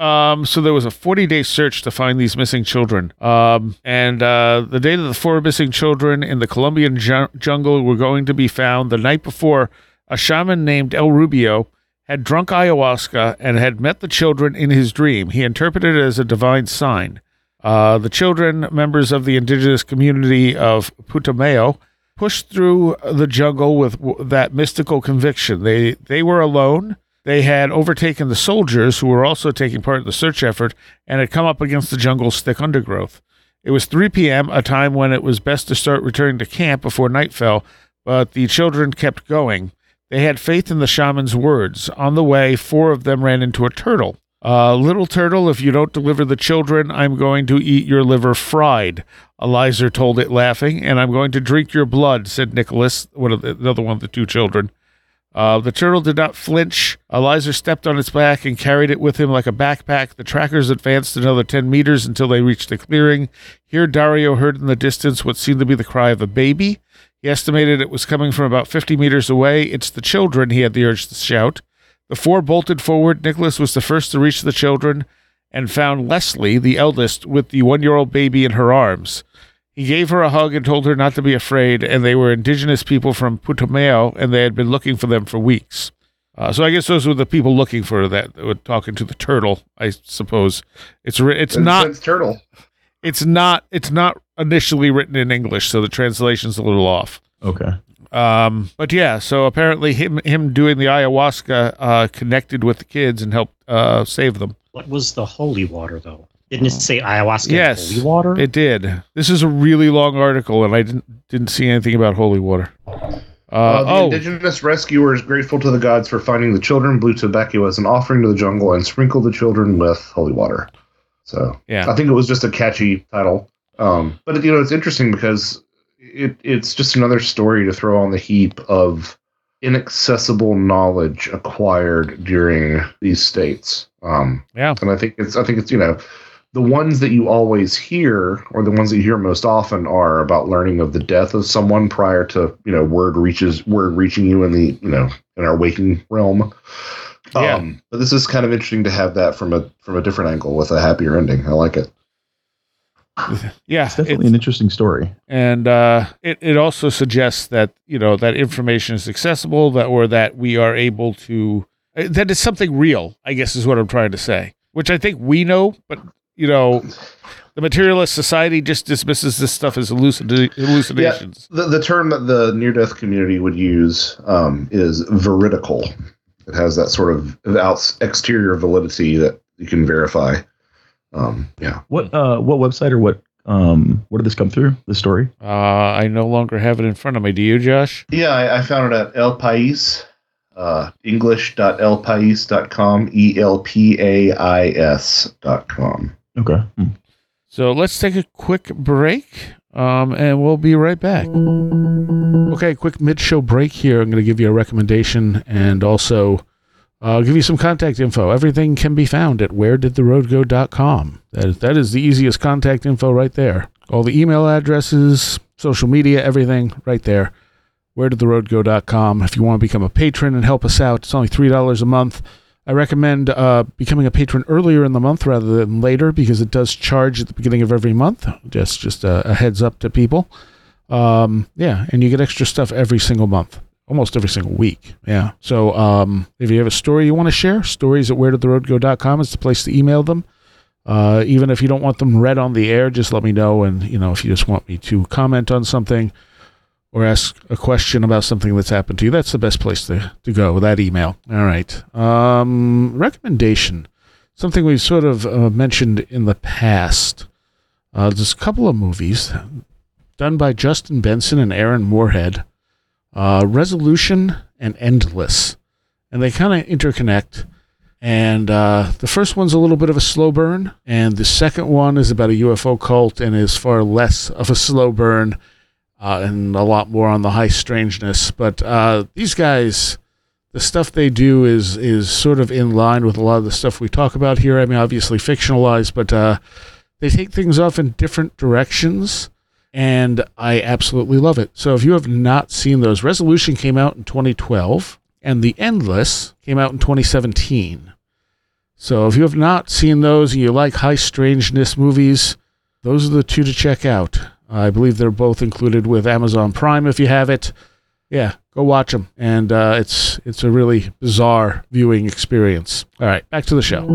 Um, so there was a 40 day search to find these missing children. Um, and uh, the day that the four missing children in the Colombian ju- jungle were going to be found, the night before, a shaman named El Rubio had drunk ayahuasca and had met the children in his dream. He interpreted it as a divine sign. Uh, the children, members of the indigenous community of Putumayo, pushed through the jungle with that mystical conviction. They they were alone. They had overtaken the soldiers who were also taking part in the search effort and had come up against the jungle's thick undergrowth. It was 3 p.m., a time when it was best to start returning to camp before night fell, but the children kept going. They had faith in the shaman's words. On the way, four of them ran into a turtle. Uh, little turtle, if you don't deliver the children, I'm going to eat your liver fried. Eliza told it, laughing, and I'm going to drink your blood, said Nicholas, one of the, another one of the two children. Uh, the turtle did not flinch. Eliza stepped on its back and carried it with him like a backpack. The trackers advanced another 10 meters until they reached the clearing. Here, Dario heard in the distance what seemed to be the cry of a baby. He estimated it was coming from about 50 meters away. It's the children, he had the urge to shout. The four bolted forward. Nicholas was the first to reach the children and found Leslie, the eldest, with the one year old baby in her arms. He gave her a hug and told her not to be afraid, and they were indigenous people from Putumayo, and they had been looking for them for weeks. Uh, so I guess those were the people looking for that, that were talking to the turtle. I suppose it's ri- it's Since- not since turtle. it's not it's not initially written in English, so the translation's a little off. Okay. Um, but yeah, so apparently him him doing the ayahuasca uh, connected with the kids and helped uh, save them. What was the holy water though? Didn't it say ayahuasca and Yes. holy water? It did. This is a really long article, and I didn't didn't see anything about holy water. Uh, Uh, the oh, indigenous rescuer is grateful to the gods for finding the children, blew tobacco as an offering to the jungle, and sprinkled the children with holy water. So yeah, I think it was just a catchy title. Um, but you know, it's interesting because it, it's just another story to throw on the heap of inaccessible knowledge acquired during these states. Um, yeah, and I think it's I think it's you know the ones that you always hear or the ones that you hear most often are about learning of the death of someone prior to you know word reaches word reaching you in the you know in our waking realm. Yeah. Um, but this is kind of interesting to have that from a from a different angle with a happier ending. I like it. yeah. It's definitely it's- an interesting story. and uh, it it also suggests that you know that information is accessible, that or that we are able to uh, that it's something real. I guess is what I'm trying to say, which I think we know, but you know. The materialist society just dismisses this stuff as hallucina- hallucinations. The the term that the near death community would use um, is veridical. It has that sort of exterior validity that you can verify. Um, yeah. What uh what website or what um where did this come through? The story? Uh, I no longer have it in front of me. Do you, Josh? Yeah, I, I found it at El País, uh, English.elpais.com, E L P A I S dot com. Okay. Hmm. So let's take a quick break, um, and we'll be right back. Okay, quick mid-show break here. I'm going to give you a recommendation and also I'll give you some contact info. Everything can be found at wheredidtheroadgo.com. That is, that is the easiest contact info right there. All the email addresses, social media, everything right there. Wheredidtheroadgo.com. If you want to become a patron and help us out, it's only $3 a month. I recommend uh, becoming a patron earlier in the month rather than later because it does charge at the beginning of every month. Just just a, a heads up to people. Um, yeah, and you get extra stuff every single month, almost every single week. Yeah. So um, if you have a story you want to share, stories at wheredidtheroadgo.com is the place to email them. Uh, even if you don't want them read on the air, just let me know. And you know, if you just want me to comment on something or ask a question about something that's happened to you, that's the best place to, to go, that email. All right. Um, recommendation. Something we've sort of uh, mentioned in the past. Uh, there's a couple of movies done by Justin Benson and Aaron Moorhead uh, Resolution and Endless. And they kind of interconnect. And uh, the first one's a little bit of a slow burn, and the second one is about a UFO cult and is far less of a slow burn uh, and a lot more on the high strangeness. But uh, these guys, the stuff they do is is sort of in line with a lot of the stuff we talk about here. I mean, obviously fictionalized, but uh, they take things off in different directions, and I absolutely love it. So if you have not seen those, Resolution came out in 2012, and The Endless came out in 2017. So if you have not seen those and you like high strangeness movies, those are the two to check out. I believe they're both included with Amazon Prime if you have it. Yeah, go watch them, and uh, it's it's a really bizarre viewing experience. All right, back to the show.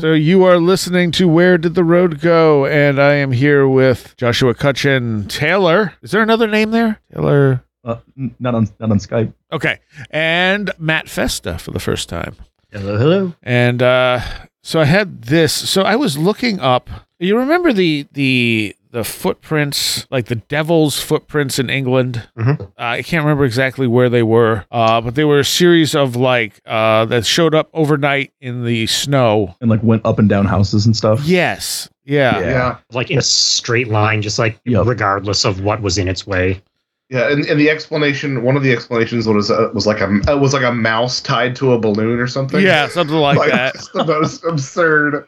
So you are listening to Where Did the Road Go? And I am here with Joshua Cutchin Taylor. Is there another name there? Taylor. Uh, not on not on Skype. Okay. And Matt Festa for the first time. Hello, hello. And uh, so I had this. So I was looking up. You remember the the the footprints, like the devil's footprints in England? Mhm. Uh, I can't remember exactly where they were, uh, but they were a series of like uh, that showed up overnight in the snow. And like went up and down houses and stuff. Yes. Yeah. Yeah. Yeah. Like in a straight line, just like Yep. regardless of what was in its way. Yeah, and, and the explanation, one of the explanations was uh, was like a uh, was like a mouse tied to a balloon or something. Yeah, something like that. It's the most absurd.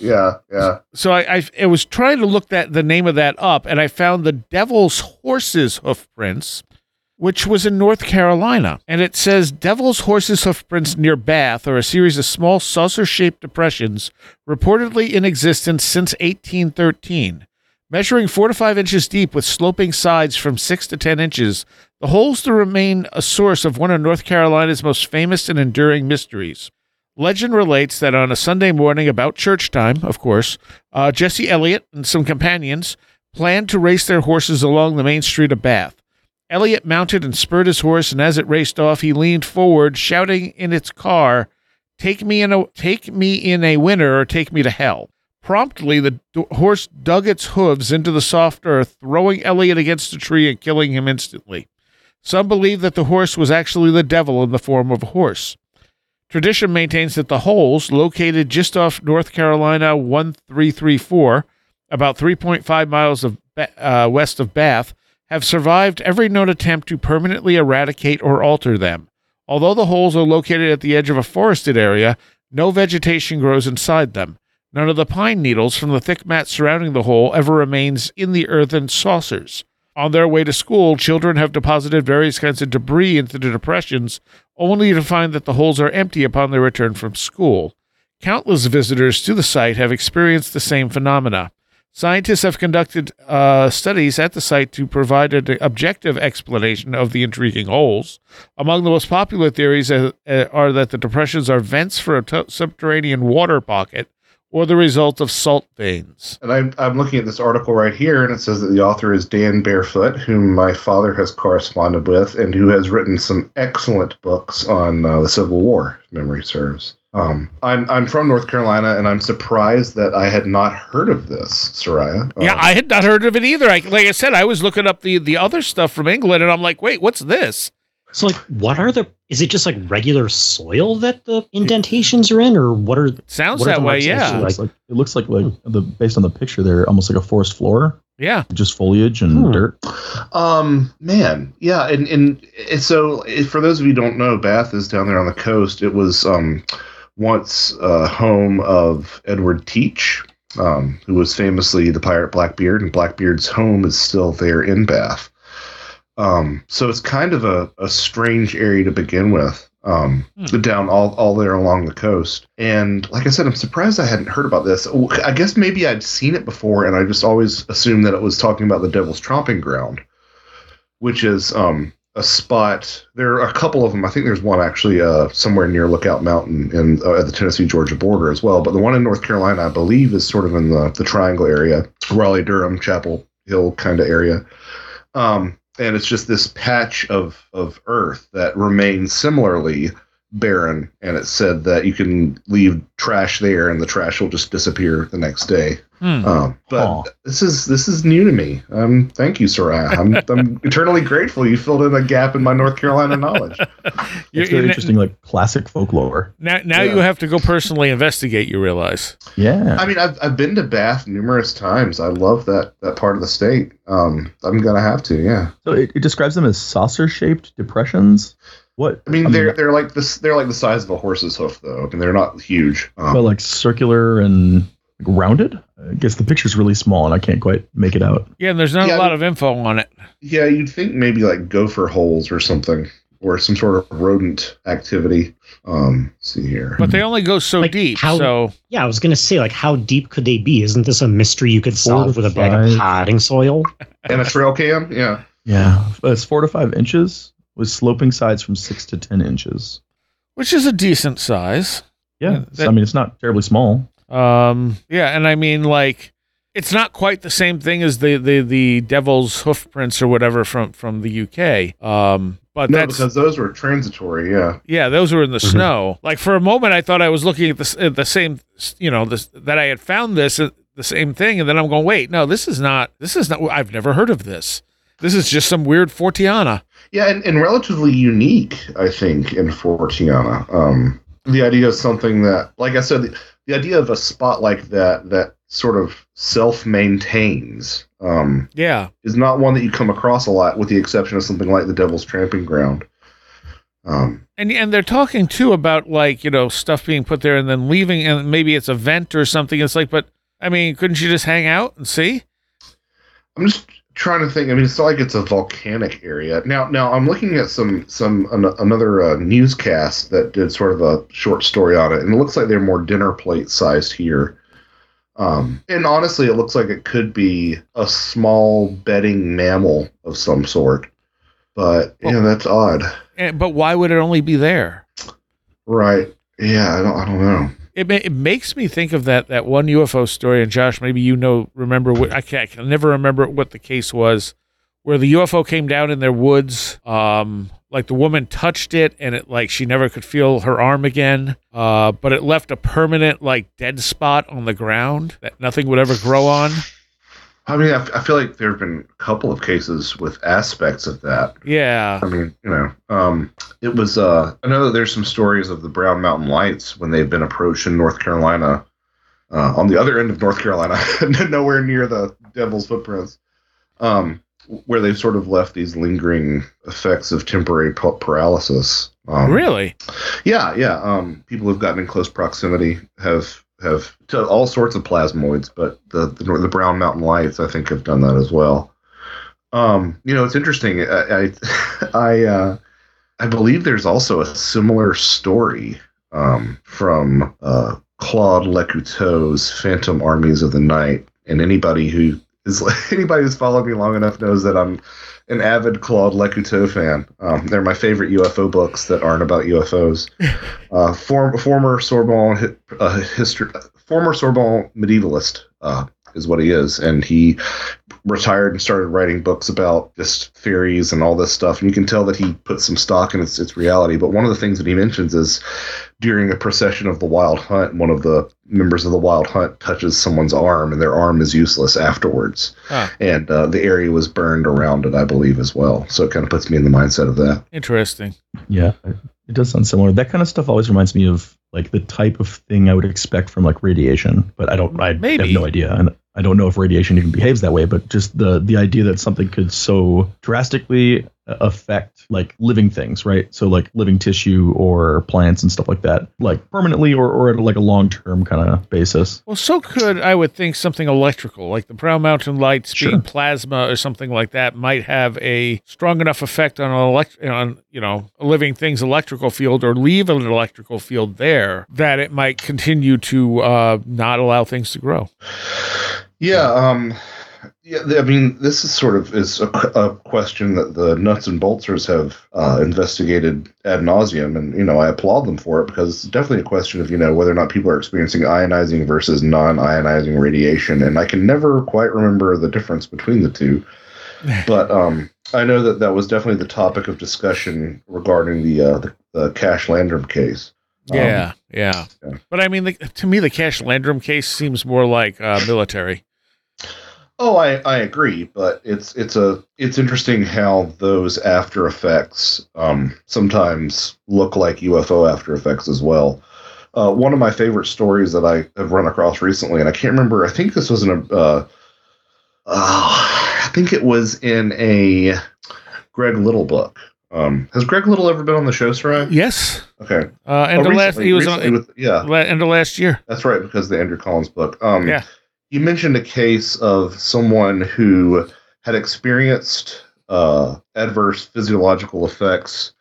Yeah, yeah. So I, I, was trying to look that the name of that up, and I found the Devil's Horses Hoofprints, which was in North Carolina, and it says Devil's Horses Hoofprints near Bath are a series of small saucer-shaped depressions reportedly in existence since 1813. Measuring four to five inches deep with sloping sides from six to ten inches, the holes to remain a source of one of North Carolina's most famous and enduring mysteries. Legend relates that on a Sunday morning about church time, of course, uh, Jesse Elliott and some companions planned to race their horses along the main street of Bath. Elliott mounted and spurred his horse, and as it raced off, he leaned forward, shouting in its car, "Take me in a take me in a winner, or take me to hell." Promptly, the d- horse dug its hooves into the soft earth, throwing Elliott against a tree and killing him instantly. Some believe that the horse was actually the devil in the form of a horse. Tradition maintains that the holes, located just off North Carolina 1334, about 3.5 miles of uh, west of Bath, have survived every known attempt to permanently eradicate or alter them. Although the holes are located at the edge of a forested area, no vegetation grows inside them. None of the pine needles from the thick mat surrounding the hole ever remains in the earthen saucers. On their way to school, children have deposited various kinds of debris into the depressions, only to find that the holes are empty upon their return from school. Countless visitors to the site have experienced the same phenomena. Scientists have conducted uh, studies at the site to provide an objective explanation of the intriguing holes. Among the most popular theories uh, uh, are that the depressions are vents for a t- subterranean water pocket or the result of salt veins. And I'm I'm looking at this article right here, and it says that the author is Dan Barefoot, whom my father has corresponded with, and who has written some excellent books on uh, the Civil War. if Memory serves. Um, I'm I'm from North Carolina, and I'm surprised that I had not heard of this, Seriah. Yeah, Um, I had not heard of it either. I, like I said, I was looking up the, the other stuff from England, and I'm like, wait, what's this? So, like, what are the? Is it just like regular soil that the indentations are in, or what are? Sounds What are that the way, yeah. actually It looks like it looks like like the based on the picture there, almost like a forest floor, Yeah. just foliage and Hmm. dirt. Um, man, yeah, and and it's so if, for those of you who don't know, Bath is down there on the coast. It was um once uh, home of Edward Teach, um, who was famously the pirate Blackbeard, and Blackbeard's home is still there in Bath. Um, so it's kind of a, a strange area to begin with. Um, Hmm. down all all there along the coast, and like I said, I'm surprised I hadn't heard about this. I guess maybe I'd seen it before, and I just always assumed that it was talking about the Devil's Tromping Ground which is um, a spot. There are a couple of them. I think there's one actually uh, somewhere near Lookout Mountain in uh, at the Tennessee Georgia border as well. But the one in North Carolina, I believe, is sort of in the the Triangle area, Raleigh, Durham, Chapel Hill kind of area. Um, and it's just this patch of of earth that remains similarly barren. And it said that you can leave trash there, and the trash will just disappear the next day. Hmm. Um, but Aw. this is this is new to me. Um, thank you, Seriah. I'm I'm eternally grateful you filled in a gap in my North Carolina knowledge. It's very you're- interesting, like classic folklore. Now, now Yeah. you have to go personally investigate. You realize? Yeah, I mean, I've I've been to Bath numerous times. I love that that part of the state. Um, I'm gonna have to. Yeah. so it, it describes them as saucer-shaped depressions. What I mean, they're they're like this. They're like the size of a horse's hoof, though. I mean, they're not huge. Um, well, like circular and like rounded. I guess the picture's really small, and I can't quite make it out. Yeah, and there's not Yeah, a lot of info on it. yeah, you'd think maybe like gopher holes or something, or some sort of rodent activity. Um, let's see here. But they only go so Like, deep. how- so Yeah, I was gonna say, like, how deep could they be? Isn't this a mystery you could Four solve with a bag five. of potting soil? and a trail cam. Yeah. Yeah, it's four to five inches with sloping sides from six to ten inches. which is a decent size. Yeah, Yeah, that- I mean it's not terribly small. Um, yeah, and I mean, like, it's not quite the same thing as the the the devil's hoof prints or whatever from from the UK. Um, but No, that's because those were transitory. Yeah. yeah, those were in the Mhm. snow. Like for a moment, I thought I was looking at the at the same, you know, this that I had found this uh, the same thing, and then I'm going, wait, no, this is not. This is not. I've never heard of this. This is just some weird Forteana. Yeah, and, and relatively unique, I think, in Forteana. Um, the idea of something that, like I said, the, idea of a spot like that that sort of self maintains um, Yeah, is not one that you come across a lot, with the exception of something like the Devil's Tramping Ground. Um, and and they're talking too about like you know stuff being put there and then leaving, and maybe it's a vent or something. It's like, but I mean, couldn't you just hang out and see? I'm just trying to think. I mean, it's not like it's a volcanic area. Now, now I'm looking at some some an, another uh, newscast that did sort of a short story on it, and it looks like they're more dinner plate sized here. Um, and honestly, it looks like it could be a small bedding mammal of some sort. But yeah, that's odd. And, but why would it only be there? Right? Yeah, I don't. I don't know. It, ma- it makes me think of that that one UFO story, and Josh, maybe you know, remember what I can, I can never remember what the case was, where the UFO came down in their woods. Um, like the woman touched it, and it like she never could feel her arm again. Uh, but it left a permanent like dead spot on the ground that nothing would ever grow on. I mean, I, I feel like there have been a couple of cases with aspects of that. Yeah, I mean, you know, um, it was. Uh, I know that there's some stories of the Brown Mountain Lights when they've been approached in North Carolina, uh, on the other end of North Carolina, nowhere near the Devil's Footprints, um, where they've sort of left these lingering effects of temporary pa- paralysis. Um, really. Yeah, yeah. Um, people who've gotten in close proximity have have to all sorts of plasmoids, but the the, the Brown Mountain Lights, I think, have done that as well. Um, you know, it's interesting. I I I, uh, I believe there's also a similar story um, from uh, Claude Lecouteux's Phantom Armies of the Night, and anybody who is anybody who's followed me long enough knows that I'm an avid Claude Lecouteux fan. Um, they're my favorite UFO books that aren't about UFOs. Uh, form, former Sorbonne uh, history, former Sorbonne medievalist uh, is what he is, and he retired and started writing books about just theories and all this stuff. And you can tell that he put some stock in its, its reality. But one of the things that he mentions is during a procession of the Wild Hunt, one of the members of the Wild Hunt touches someone's arm, and their arm is useless afterwards Huh. and uh, the area was burned around it, I believe, as well. So it kind of puts me in the mindset of that. Interesting. Yeah, it does sound similar. That kind of stuff always reminds me of like the type of thing I would expect from like radiation, but I don't. I Maybe. have no idea, and I don't know if radiation even behaves that way. But just the the idea that something could so drastically affect like living things, right? So like living tissue or plants and stuff like that, like permanently or or at like a long term kind of basis. Well, so could I would think something electrical, like the Brown Mountain Lights Sure. being plasma or something like that, might have a strong enough effect on an elect- on you know a living thing's electrical field, or leave an electrical field there that it might continue to uh, not allow things to grow. Yeah, um, yeah. I mean, this is sort of is a, a question that the nuts and boltsers have uh, investigated ad nauseum, and you know, I applaud them for it because it's definitely a question of you know whether or not people are experiencing ionizing versus non-ionizing radiation, and I can never quite remember the difference between the two. but um, I know that that was definitely the topic of discussion regarding the uh, the, the Cash Landrum case. Um, Yeah, yeah. yeah. But I mean, the, to me, the Cash Landrum case seems more like uh, military. Oh, I, I agree, but it's it's a it's interesting how those after effects um, sometimes look like UFO after effects as well. Uh, one of my favorite stories that I have run across recently, and I can't remember. I think this was in a. Uh, uh, I think it was in a Greg Little book. Um, has Greg Little ever been on the show, Seriah? Yes. Okay. Uh, and Oh, the last recently- he was on with, yeah. end of last year. That's right, because the Andrew Collins book. Um, Yeah. You mentioned a case of someone who had experienced uh, adverse physiological effects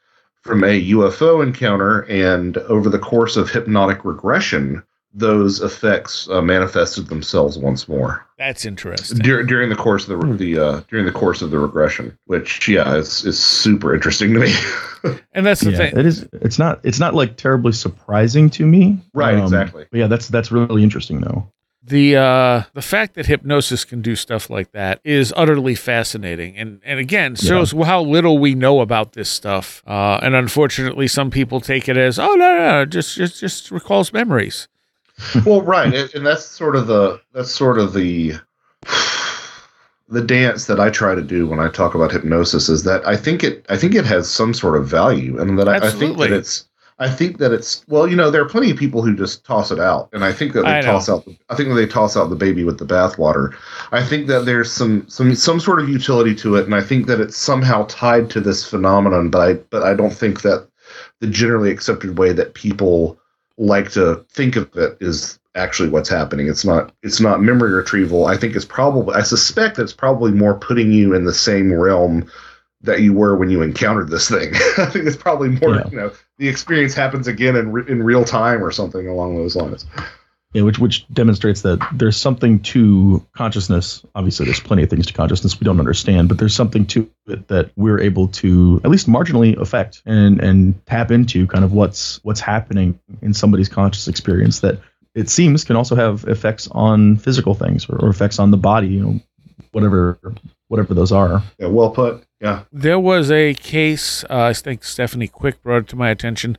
from a UFO encounter, and over the course of hypnotic regression, those effects uh, manifested themselves once more That's interesting. Dur- during the course of the the uh, during the course of the regression, which yeah, is is super interesting to me. And that's the yeah, thing. it is. It's not. It's not like terribly surprising to me. right, Um, exactly. But yeah, that's that's really interesting though. The uh the fact that hypnosis can do stuff like that is utterly fascinating. And and again shows how little we know about this stuff. Uh and unfortunately some people take it as oh no no, no just just just recalls memories. Well, right, and, and that's sort of the that's sort of the the dance that I try to do when I talk about hypnosis is that I think it I think it has some sort of value, and that I, I think Absolutely. that it's I think that it's well, you know, there are plenty of people who just toss it out, and I think that they toss out. The, I think that they toss out the baby with the bathwater. I think that there's some some some sort of utility to it, and I think that it's somehow tied to this phenomenon. But I but I don't think that the generally accepted way that people like to think of it is actually what's happening. It's not it's not memory retrieval. I think it's probably I suspect that it's probably more putting you in the same realm that you were when you encountered this thing. I think it's probably more, Yeah. you know, the experience happens again in re- in real time or something along those lines. Yeah, which which demonstrates that there's something to consciousness. Obviously, there's plenty of things to consciousness we don't understand, but there's something to it that we're able to at least marginally affect and and tap into kind of what's what's happening in somebody's conscious experience that it seems can also have effects on physical things or, or effects on the body, you know, whatever whatever those are. Yeah, well put. Yeah. there was a case uh, i think stephanie quick brought it to my attention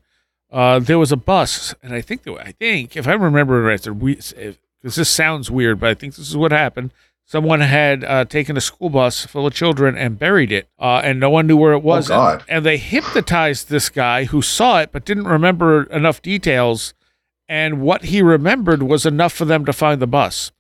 uh there was a bus and i think there, i think if i remember right there. because this sounds weird but i think this is what happened someone had uh, taken a school bus full of children and buried it uh, and no one knew where it was Oh, God. and they hypnotized this guy who saw it but didn't remember enough details and what he remembered was enough for them to find the bus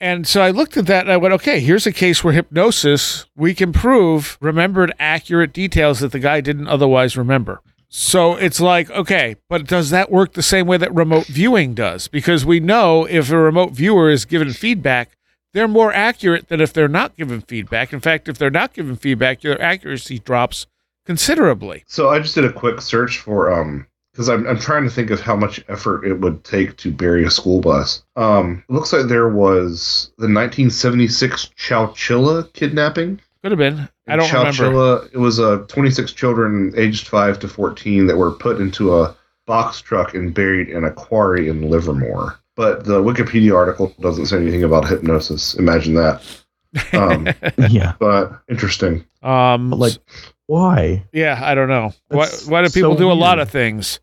and so I looked at that and I went, okay, here's a case where hypnosis, we can prove remembered accurate details that the guy didn't otherwise remember. So it's like, okay, but does that work the same way that remote viewing does? Because we know if a remote viewer is given feedback, they're more accurate than if they're not given feedback. In fact, if they're not given feedback, their accuracy drops considerably. So I just did a quick search for um because I'm I'm trying to think of how much effort it would take to bury a school bus. Um, it looks like there was the 1976 Chowchilla kidnapping. Could have been. I don't remember. It was uh, 26 children aged 5 to 14 that were put into a box truck and buried in a quarry in Livermore. But the Wikipedia article doesn't say anything about hypnosis. Imagine that. Um, yeah, but interesting. Um, but like, why? yeah, I don't know. Why, That's why do people so do a lot of things?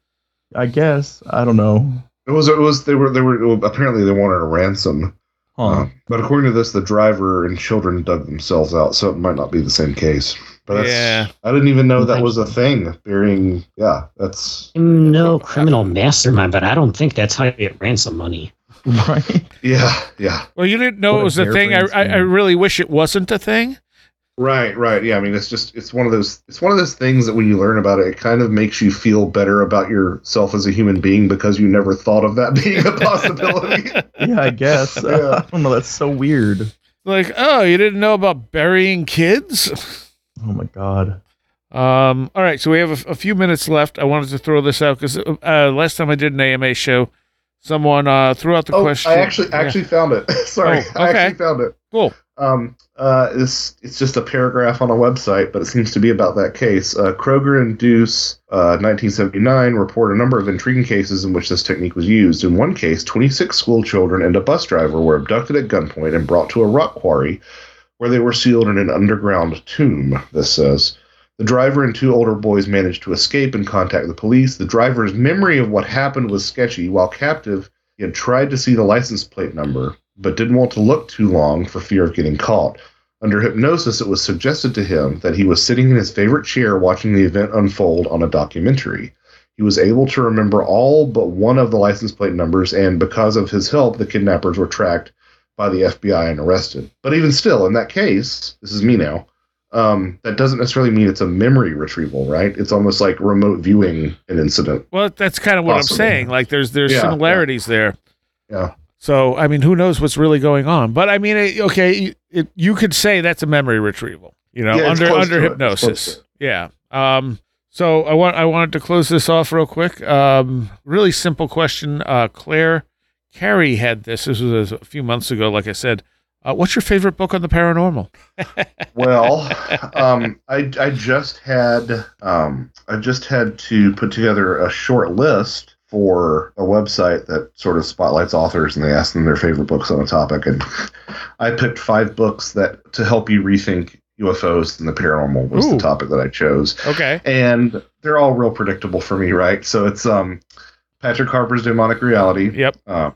I guess I don't know. It was it was they were they were apparently they wanted a ransom. Huh. Uh, but according to this, the driver and children dug themselves out, so it might not be the same case. But that's, Yeah. I didn't even know that was a thing. Burying, yeah, that's I'm no criminal mastermind, but I don't think that's how you get ransom money. right. yeah, yeah, Well, you didn't know What it was a thing. I, I, I really wish it wasn't a thing. Right, right. Yeah, I mean, it's just it's one of those it's one of those things that when you learn about it, it kind of makes you feel better about yourself as a human being because you never thought of that being a possibility. Yeah, I guess. Yeah. I don't know. That's so weird. Like, oh, you didn't know about burying kids? Oh my god. Um, all right, so we have a, a few minutes left. I wanted to throw this out because uh, last time I did an AMA show, someone uh, threw out the oh, question. I actually Yeah. actually found it. Sorry, Oh, I actually found it. cool. Um, uh, it's it's just a paragraph on a website, but it seems to be about that case. Uh, Kroger and Douce, uh, 1979, report a number of intriguing cases in which this technique was used. In one case, 26 school children and a bus driver were abducted at gunpoint and brought to a rock quarry, where they were sealed in an underground tomb. This says. The driver and two older boys managed to escape and contact the police. The driver's memory of what happened was sketchy. While captive, he had tried to see the license plate number, but didn't want to look too long for fear of getting caught. Under hypnosis, it was suggested to him that he was sitting in his favorite chair watching the event unfold on a documentary. He was able to remember all but one of the license plate numbers, and because of his help, the kidnappers were tracked by the FBI and arrested. But even still, in that case, this is me now, um, that doesn't necessarily mean it's a memory retrieval, right? It's almost like remote viewing an incident. Well, that's kind of what Possibly. I'm saying. Like, there's there's Yeah, similarities there. Yeah. So, I mean, who knows what's really going on? But I mean, it, okay, it, you could say that's a memory retrieval. You know, Yeah, under under to it. It's close hypnosis. Yeah. Um. So I want I wanted to close this off real quick. Um. Really simple question. Uh, Claire Carrie had this. This was a few months ago. Like I said, uh, what's your favorite book on the paranormal? well, um, I I just had um, I just had to put together a short list for a website that sort of spotlights authors and they ask them their favorite books on a topic and I picked five books that to help you rethink UFOs and the paranormal was Ooh. the topic that I chose. Okay. And they're all real predictable for me, right? So it's um Patrick Harpur's Daimonic Reality, Yep. um,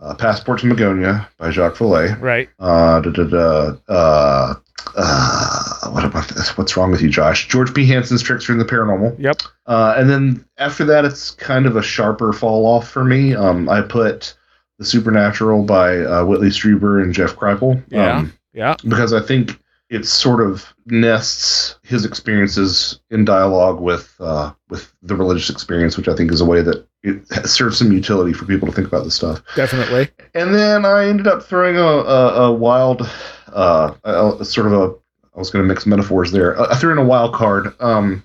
uh, Passport to Magonia by Jacques Vallée, Right. uh, da, da, da, uh, uh, what about this? What's wrong with you, Josh? George P. Hansen's Trickster and the Paranormal. Yep. Uh, and then after that, it's kind of a sharper fall off for me. Um, I put The Supernatural by uh, Whitley Strieber and Jeff Kripal. Yeah. Um, Yeah. because I think it sort of nests his experiences in dialogue with uh, with the religious experience, which I think is a way that it serves some utility for people to think about this stuff. Definitely. And then I ended up throwing a, a, a wild, uh, a sort of a, I was going to mix metaphors there. I threw in a wild card, um,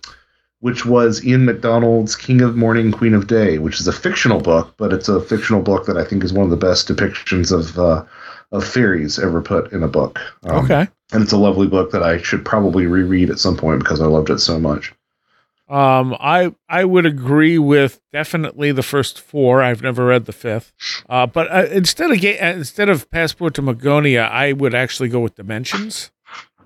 which was Ian McDonald's King of Morning, Queen of Day, which is a fictional book, but it's a fictional book that I think is one of the best depictions of uh, of fairies ever put in a book. Um, okay. And it's a lovely book that I should probably reread at some point because I loved it so much. Um, I I would agree with definitely the first four. I've never read the fifth. Uh, but uh, instead of ga- uh, instead of Passport to Magonia, I would actually go with Dimensions.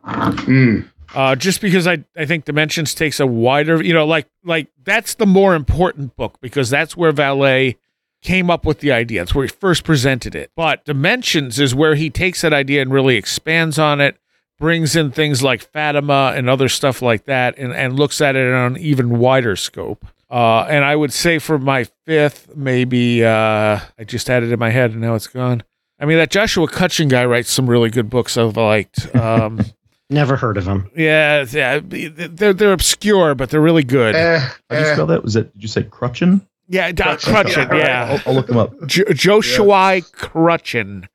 Mm. Uh, just because I, I think Dimensions takes a wider, you know, like like that's the more important book because that's where Vallée came up with the idea. It's where he first presented it. But Dimensions is where he takes that idea and really expands on it, brings in things like Fatima and other stuff like that, and, and looks at it on an even wider scope. Uh, and I would say for my fifth, maybe uh, I just had it in my head and now it's gone. I mean, that Joshua Cutchin guy writes some really good books I've liked. Um, Never heard of him. yeah, yeah, they're they're obscure, but they're really good. Eh, How do you eh. spell that? Was it? Did you say Crutchin? yeah, Doc Crutchin. Crutchin. Yeah, I'll, I'll look them up. Jo- Joshua Crutchin.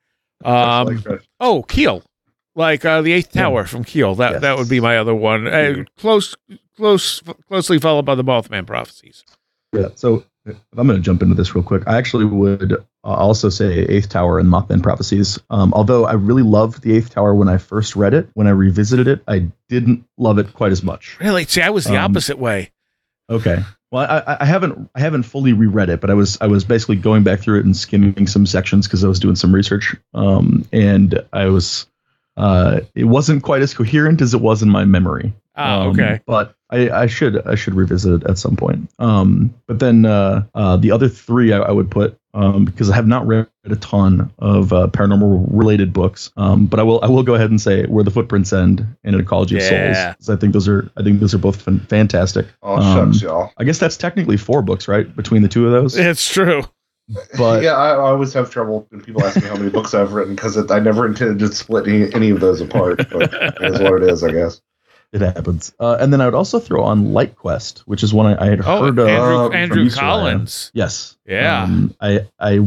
Um, Like that. oh, Keel, like uh, the Eighth Tower from Keel. That Yes. that would be my other one. Uh, close, close, closely followed by the Mothman prophecies. Yeah. So if I'm going to jump into this real quick, I actually would uh, also say Eighth Tower and Mothman Prophecies. Um, although I really loved the Eighth Tower when I first read it, when I revisited it, I didn't love it quite as much. Really? See, I was the Um, opposite way. Okay. Well, I, I haven't I haven't fully reread it, but I was I was basically going back through it and skimming some sections because I was doing some research. Um, and I was uh, it wasn't quite as coherent as it was in my memory. Um, okay. But I, I should I should revisit it at some point. Um, but then uh, uh, the other three I, I would put um, because I have not read a ton of uh, paranormal related books. Um, but I will I will go ahead and say where the footprints end and an ecology of Yeah. souls. 'cause I think those are I think those are both fan- fantastic. Oh, um, shucks, y'all. I guess that's technically four books, right? Between the two of those. It's true. But yeah, I, I always have trouble when people ask me how many books I've written because I never intended to split any, any of those apart. But it is what it is, I guess. It happens. Uh, and then I would also throw on Light Quest, which is one I, I had Oh, heard of. Andrew, from Andrew you, Collins. Yes. Yeah. Um, I I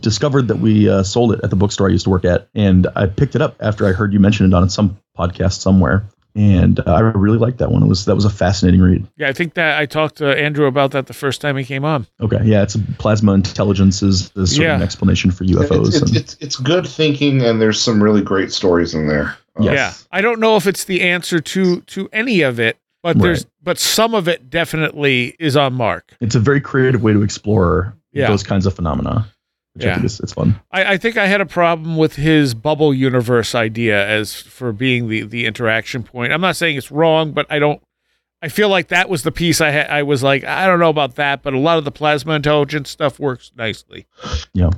discovered that we uh, sold it at the bookstore I used to work at, and I picked it up after I heard you mention it on some podcast somewhere, and uh, I really liked that one. It was that was a fascinating read. Yeah, I think that I talked to Andrew about that the first time he came on. Okay, yeah, it's plasma intelligence is, is sort Yeah. of an explanation for UFOs. It's, it's, and, it's, it's good thinking, and there's some really great stories in there. Yes. Yeah, I don't know if it's the answer to to any of it, but there's but some of it definitely is on mark. it's a very creative way to explore Yeah. those kinds of phenomena, which Yeah. I think is it's fun. I, I think I had a problem with his bubble universe idea as for being the the interaction point. I'm not saying it's wrong, but I don't. I feel like that was the piece I had. I was like, I don't know about that, but a lot of the plasma intelligence stuff works nicely. Yeah.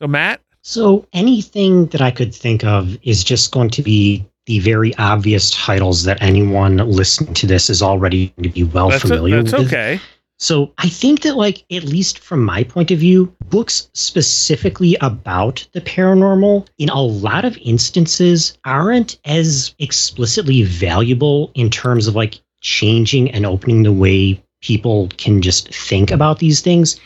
So Matt, So anything that I could think of is just going to be the very obvious titles that anyone listening to this is already going to be well that's, familiar that's with. okay. So I think that, like, at least from my point of view, books specifically about the paranormal, in a lot of instances, aren't as explicitly valuable in terms of like changing and opening the way people can just think about these things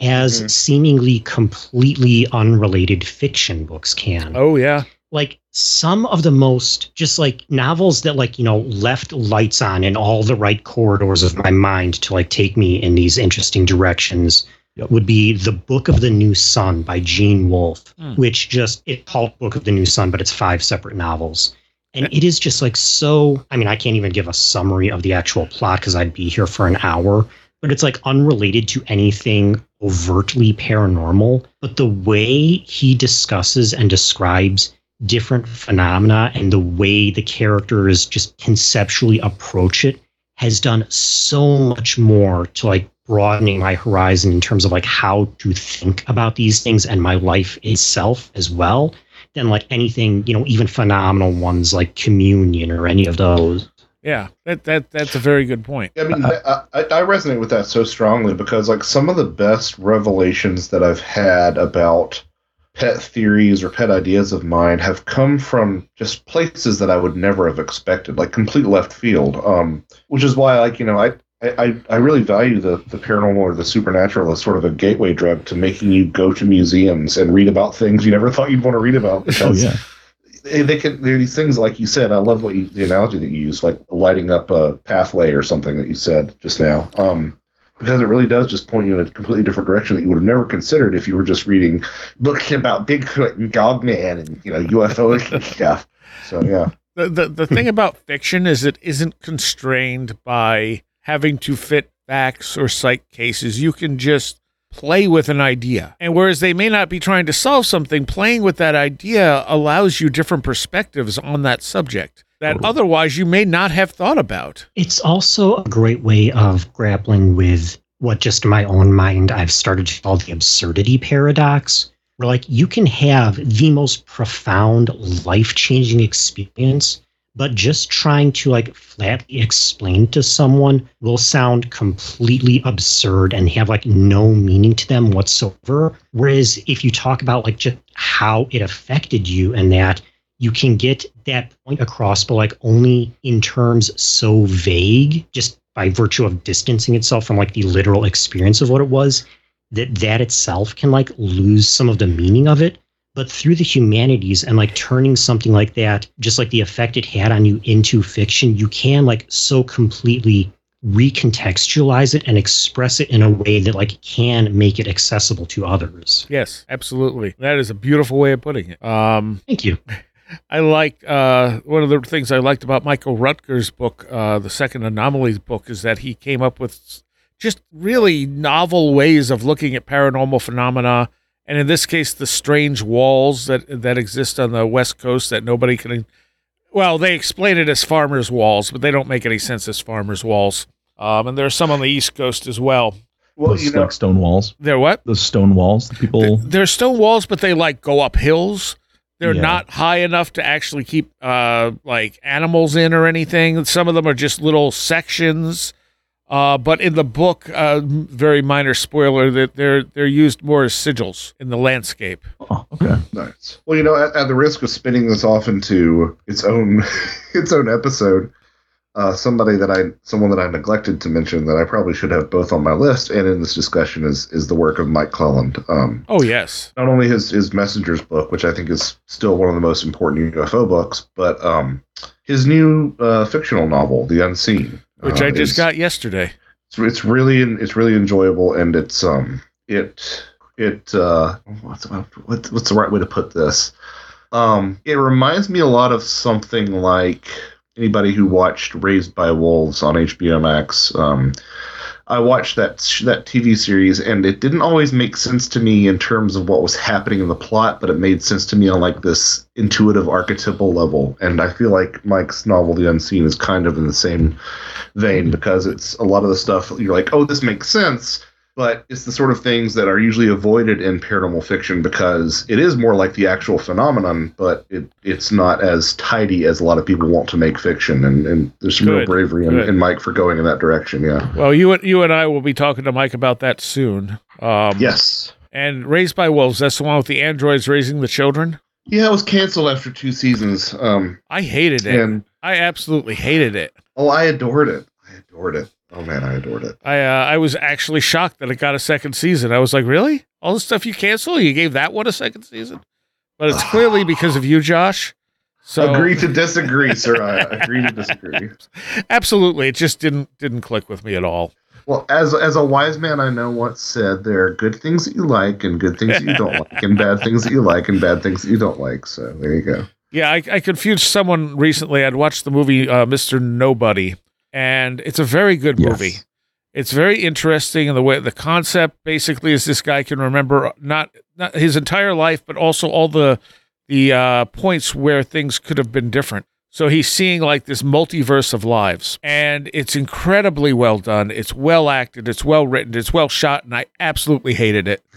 as Mhm. seemingly completely unrelated fiction books can Oh yeah, like some of the most just like novels that like you know left lights on in all the right corridors of my mind to like take me in these interesting directions Yep. would be The Book of the New Sun by Gene Wolfe, Hmm. which just it called Book of the New Sun, but it's five separate novels. And it is just like so. I mean, I can't even give a summary of the actual plot because I'd be here for an hour. But it's like unrelated to anything overtly paranormal. But the way he discusses and describes different phenomena and the way the characters just conceptually approach it has done so much more to like broadening my horizon in terms of like how to think about these things and my life itself as well than like anything you know even phenomenal ones like communion or any of those Yeah, that that that's a very good point. I mean, I, I, I resonate with that so strongly because, like, some of the best revelations that I've had about pet theories or pet ideas of mine have come from just places that I would never have expected, like complete left field. Um, which is why, like, you know, I. I, I really value the, the paranormal or the supernatural as sort of a gateway drug to making you go to museums and read about things you never thought you'd want to read about. Oh yeah. They, can there are these things like you said. I love what you, the analogy that you use, like lighting up a pathway or something that you said just now. Um, because it really does just point you in a completely different direction that you would have never considered if you were just reading books about Bigfoot and Dogman and you know UFOs and stuff. So yeah, The, the the thing about fiction is it isn't constrained by having to fit facts or cite cases. You can just play with an idea. And whereas they may not be trying to solve something, playing with that idea allows you different perspectives on that subject that otherwise you may not have thought about. It's also a great way of grappling with what just in my own mind I've started to call the absurdity paradox, where like you can have the most profound, life changing experience, but just trying to like flatly explain to someone will sound completely absurd and have like no meaning to them whatsoever. Whereas if you talk about like just how it affected you and that you can get that point across, but like only in terms so vague, just by virtue of distancing itself from like the literal experience of what it was, that that itself can like lose some of the meaning of it. But through the humanities and like turning something like that, just like the effect it had on you into fiction, you can like so completely recontextualize it and express it in a way that like can make it accessible to others. Yes, absolutely. That is a beautiful way of putting it. Um, Thank you. I like uh, one of the things I liked about Michael Rutger's book, uh, the second anomalies book, is that he came up with just really novel ways of looking at paranormal phenomena, and in this case, the strange walls that that exist on the west coast that nobody can. Well, they explain it as farmers' walls, but they don't make any sense as farmers' walls. Um, and there are some on the east coast as well. well, Those you know, like stone walls. They're what? Those stone walls. that People. They're stone walls, but they like go up hills. They're Yeah. not high enough to actually keep uh like animals in or anything. Some of them are just little sections. Uh, but in the book, uh, very minor spoiler that they're they're used more as sigils in the landscape. oh, okay. Nice. Well, you know, at, at the risk of spinning this off into its own its own episode, uh, somebody that I someone that I neglected to mention that I probably should have both on my list and in this discussion is is the work of Mike Clelland. Um, Oh yes, not only his his Messengers book, which I think is still one of the most important UFO books, but um, his new uh, fictional novel, The Unseen, which uh, I just got yesterday. it's, it's really it's really enjoyable and it's um it it uh what's what's what's the right way to put this um it reminds me a lot of something like anybody who watched Raised by Wolves on HBO Max um I watched that that TV series and it didn't always make sense to me in terms of what was happening in the plot but it made sense to me on like this intuitive archetypal level. And I feel like Mike's novel The Unseen is kind of in the same vein because it's a lot of the stuff you're like, oh, this makes sense, but it's the sort of things that are usually avoided in paranormal fiction because it is more like the actual phenomenon, but it it's not as tidy as a lot of people want to make fiction, and, and there's some real bravery in, in Mike for going in that direction. Yeah. Well, you and you and I will be talking to Mike about that soon. Um, Yes. And Raised by Wolves, that's the one with the androids raising the children. Yeah, it was canceled after two seasons. Um, I hated it. I absolutely hated it. oh, I adored it. I adored it. Oh man, I adored it. I uh, I was actually shocked that it got a second season. I was like, really? All the stuff you cancel, you gave that one a second season? But it's clearly because of you, Josh. So agree to disagree, sir. I agree to disagree. absolutely, it just didn't didn't click with me at all. Well, as as a wise man I know once said, there are good things that you like and good things that you don't like, and bad things that you like and bad things that you don't like. So there you go. Yeah, I, I confused someone recently. I'd watched the movie uh, Mr. Nobody, and it's a very good Yes. movie. It's very interesting in the way the concept basically is this guy can remember not not his entire life, but also all the the uh, points where things could have been different. So he's seeing like this multiverse of lives, and it's incredibly well done. It's well acted. It's well written. It's well shot, and I absolutely hated it.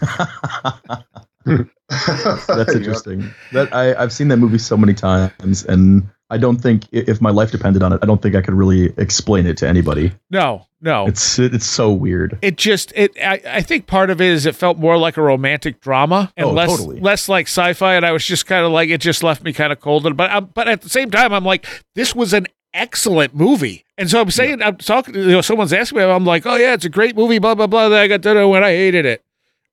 That's Yep. interesting. That I, I've seen that movie so many times, and I don't think if my life depended on it, I don't think I could really explain it to anybody. No, no, It's it's so weird. it just it I, I think part of it is it felt more like a romantic drama and Oh, less totally. less like sci-fi and i was just kind of like it just left me kind of cold but I, but at the same time i'm like this was an excellent movie and so i'm saying i'm talking you know someone's asking me i'm like oh yeah it's a great movie blah blah blah then i got to know when i hated it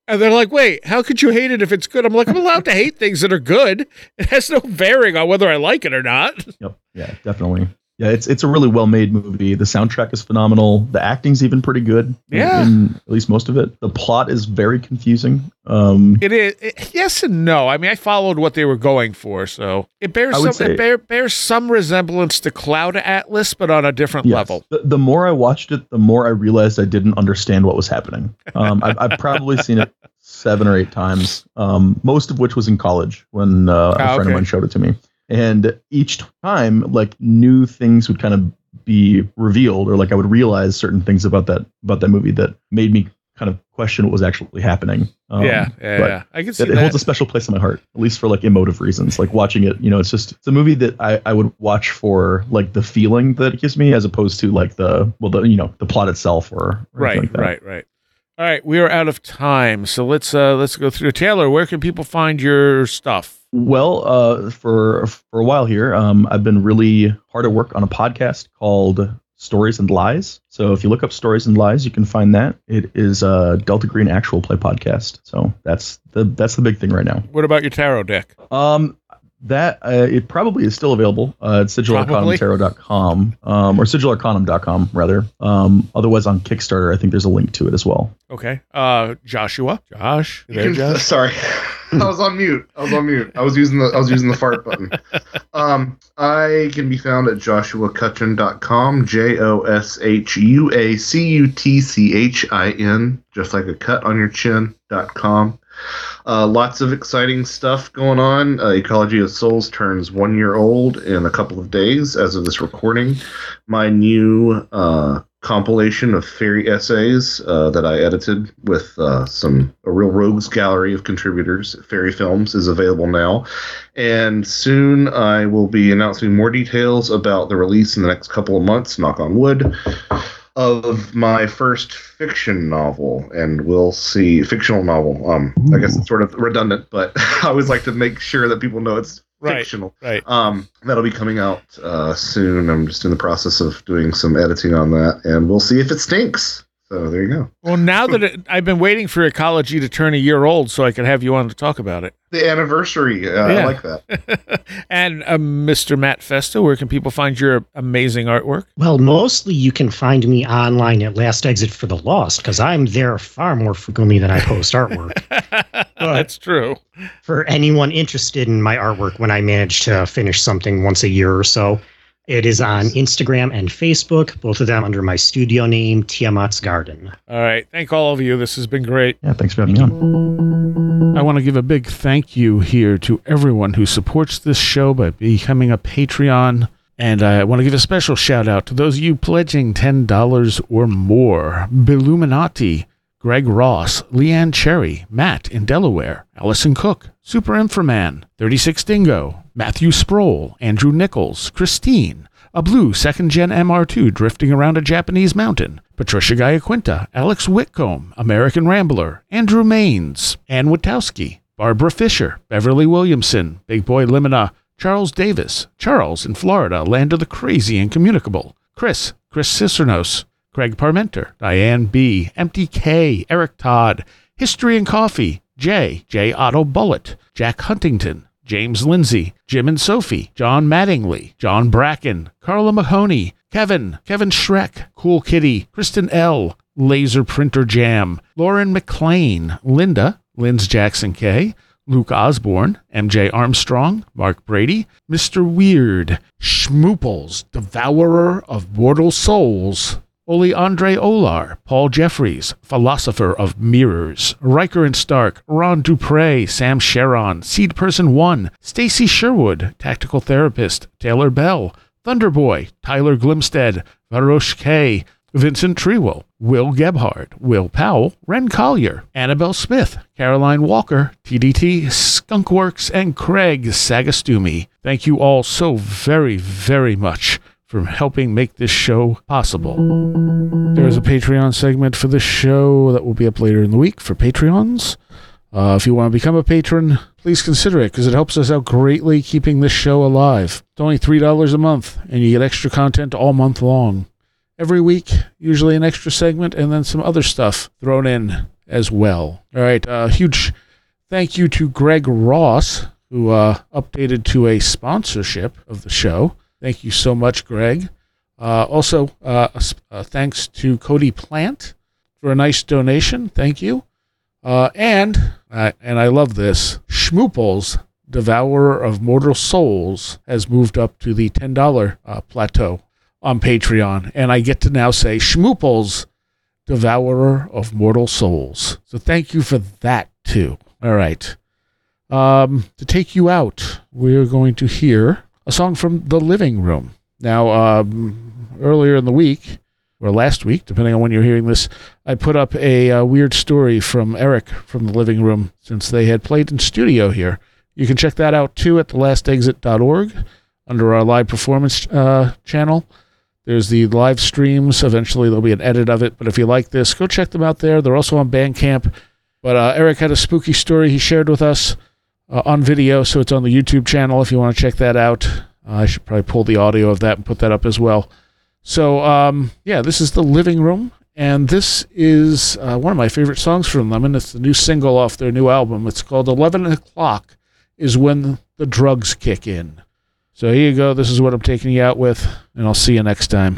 and they're like wait how could you hate it if it's good i'm like i'm allowed to hate things that are good it has no bearing on whether i like it or not Yep. Yeah, definitely. Yeah, it's it's a really well made movie. The soundtrack is phenomenal. The acting's even pretty good. Yeah. in at least most of it. The plot is very confusing. Um, It is it- yes and no. I mean, I followed what they were going for, so it bears some say- it bear, bears some resemblance to Cloud Atlas, but on a different yes. level. The, the more I watched it, the more I realized I didn't understand what was happening. Um, I've, I've probably seen it seven or eight times, um, most of which was in college when uh, a Ah, friend okay. of mine showed it to me. And each time, like new things would kind of be revealed, or like I would realize certain things about that about that movie that made me kind of question what was actually happening. Um, yeah, yeah, yeah. I can see it, it holds a special place in my heart, at least for like emotive reasons. Like watching it, you know, it's just it's a movie that I, I would watch for like the feeling that it gives me, as opposed to like the well, the you know, the plot itself or, or right, like that. right, right. All right, we are out of time, so let's uh let's go through. Taylor, where can people find your stuff? Well, uh, for for a while here, um, I've been really hard at work on a podcast called Stories and Lies. So if you look up Stories and Lies, you can find that. It is a Delta Green actual play podcast. So that's the that's the big thing right now. What about your tarot deck? Um, that uh, it probably is still available. Uh, it's Probably. sigilarcanumtarot.com, um, or sigilarcanum.com rather. Um, otherwise on Kickstarter, I think there's a link to it as well. Okay, uh, Joshua, Josh, you there, Josh. Sorry, I was on mute. I was on mute. I was using the I was using the fart button. Um, I can be found at joshuacutchin.com. J O S H U A C U T C H I N, just like a cut on your chin. dot com. Uh, lots of exciting stuff going on. Uh, Ecology of Souls turns one year old in a couple of days as of this recording. My new uh, compilation of fairy essays uh, that I edited with uh, some a real rogues gallery of contributors. Fairy Films is available now, and soon I will be announcing more details about the release in the next couple of months. Knock on wood. Of my first fiction novel, and we'll see fictional novel. Um, I guess it's sort of redundant, but I always like to make sure that people know it's Right. fictional. Right. Um, that'll be coming out uh, soon. I'm just in the process of doing some editing on that, and we'll see if it stinks. So there you go. Well, now that it, I've been waiting for Ecology to turn a year old, so I could have you on to talk about it. The anniversary. Uh, Yeah. I like that. and uh, Mr. Matt Festa, where can people find your amazing artwork? Well, mostly you can find me online at Last Exit for the Lost because I'm there far more frequently than I post artwork. That's true. For anyone interested in my artwork, when I manage to finish something once a year or so, it is on Instagram and Facebook, both of them under my studio name, Tiamat's Garden. All right. Thank all of you. This has been great. Yeah, thanks for having me on. I want to give a big thank you here to everyone who supports this show by becoming a Patreon. And I want to give a special shout out to those of you pledging $10 or more Billuminati, Greg Ross, Leanne Cherry, Matt in Delaware, Allison Cook, Super Inframan, 36 Dingo, Matthew Sproul, Andrew Nichols, Christine, a blue second gen MR2 drifting around a Japanese mountain, Patricia Giaquinta, Alex Whitcomb, American Rambler, Andrew Maines, Ann Witowski, Barbara Fisher, Beverly Williamson, Big Boy Limina, Charles Davis, Charles in Florida, land of the crazy and communicable, Chris, Chris Cicernos, Craig Parmenter, Diane B., Empty K., Eric Todd, History and Coffee, J., J. Otto Bullitt, Jack Huntington, James Lindsay, Jim and Sophie, John Mattingly, John Bracken, Carla Mahoney, Kevin, Kevin Schreck, Cool Kitty, Kristen L., Laser Printer Jam, Lauren McLean, Linda, Linz Jackson K, Luke Osborne, MJ Armstrong, Mark Brady, Mr. Weird, Schmooples, Devourer of Mortal Souls, Oli Andre Olar, Paul Jeffries, Philosopher of Mirrors, Riker and Stark, Ron Dupre, Sam Sharon, Seed Person 1, Stacy Sherwood, Tactical Therapist, Taylor Bell, Thunderboy, Tyler Glimstead, Varosh K, Vincent Trewell, Will Gebhard, Will Powell, Wren Collier, Annabelle Smith, Caroline Walker, TDT, Skunkworks, and Craig Sagastumi. Thank you all so very, very much for helping make this show possible. There is a Patreon segment for this show that will be up later in the week for Patreons. Uh, if you want to become a patron, please consider it because it helps us out greatly keeping this show alive. It's only $3 a month, and you get extra content all month long every week, usually an extra segment, and then some other stuff thrown in as well. All right, uh, huge thank you to Greg Ross, who uh, updated to a sponsorship of the show. Thank you so much, Greg. Uh, also, uh, uh, thanks to Cody Plant for a nice donation. Thank you. Uh, and and I love this. Schmooples, Devourer of Mortal Souls, has moved up to the ten dollar plateau on Patreon, and I get to now say Schmooples, Devourer of Mortal Souls. So thank you for that too. All right. Um, to take you out, we're going to hear a song from The Living Room. Now, um, earlier in the week, or last week, depending on when you're hearing this, I put up a, a, weird story from Eric from The Living Room since they had played in studio here. You can check that out too at thelastexit.org under our live performance uh, channel. There's the live streams. Eventually, there'll be an edit of it. But if you like this, go check them out there. They're also on Bandcamp. But uh, Eric had a spooky story he shared with us uh, on video, so it's on the YouTube channel if you want to check that out. Uh, I should probably pull the audio of that and put that up as well. So, um, yeah, this is The Living Room. And this is uh, one of my favorite songs from and it's the new single off their new album. It's called 11 O'Clock is When the Drugs Kick In. So here you go. This is what I'm taking you out with, and I'll see you next time.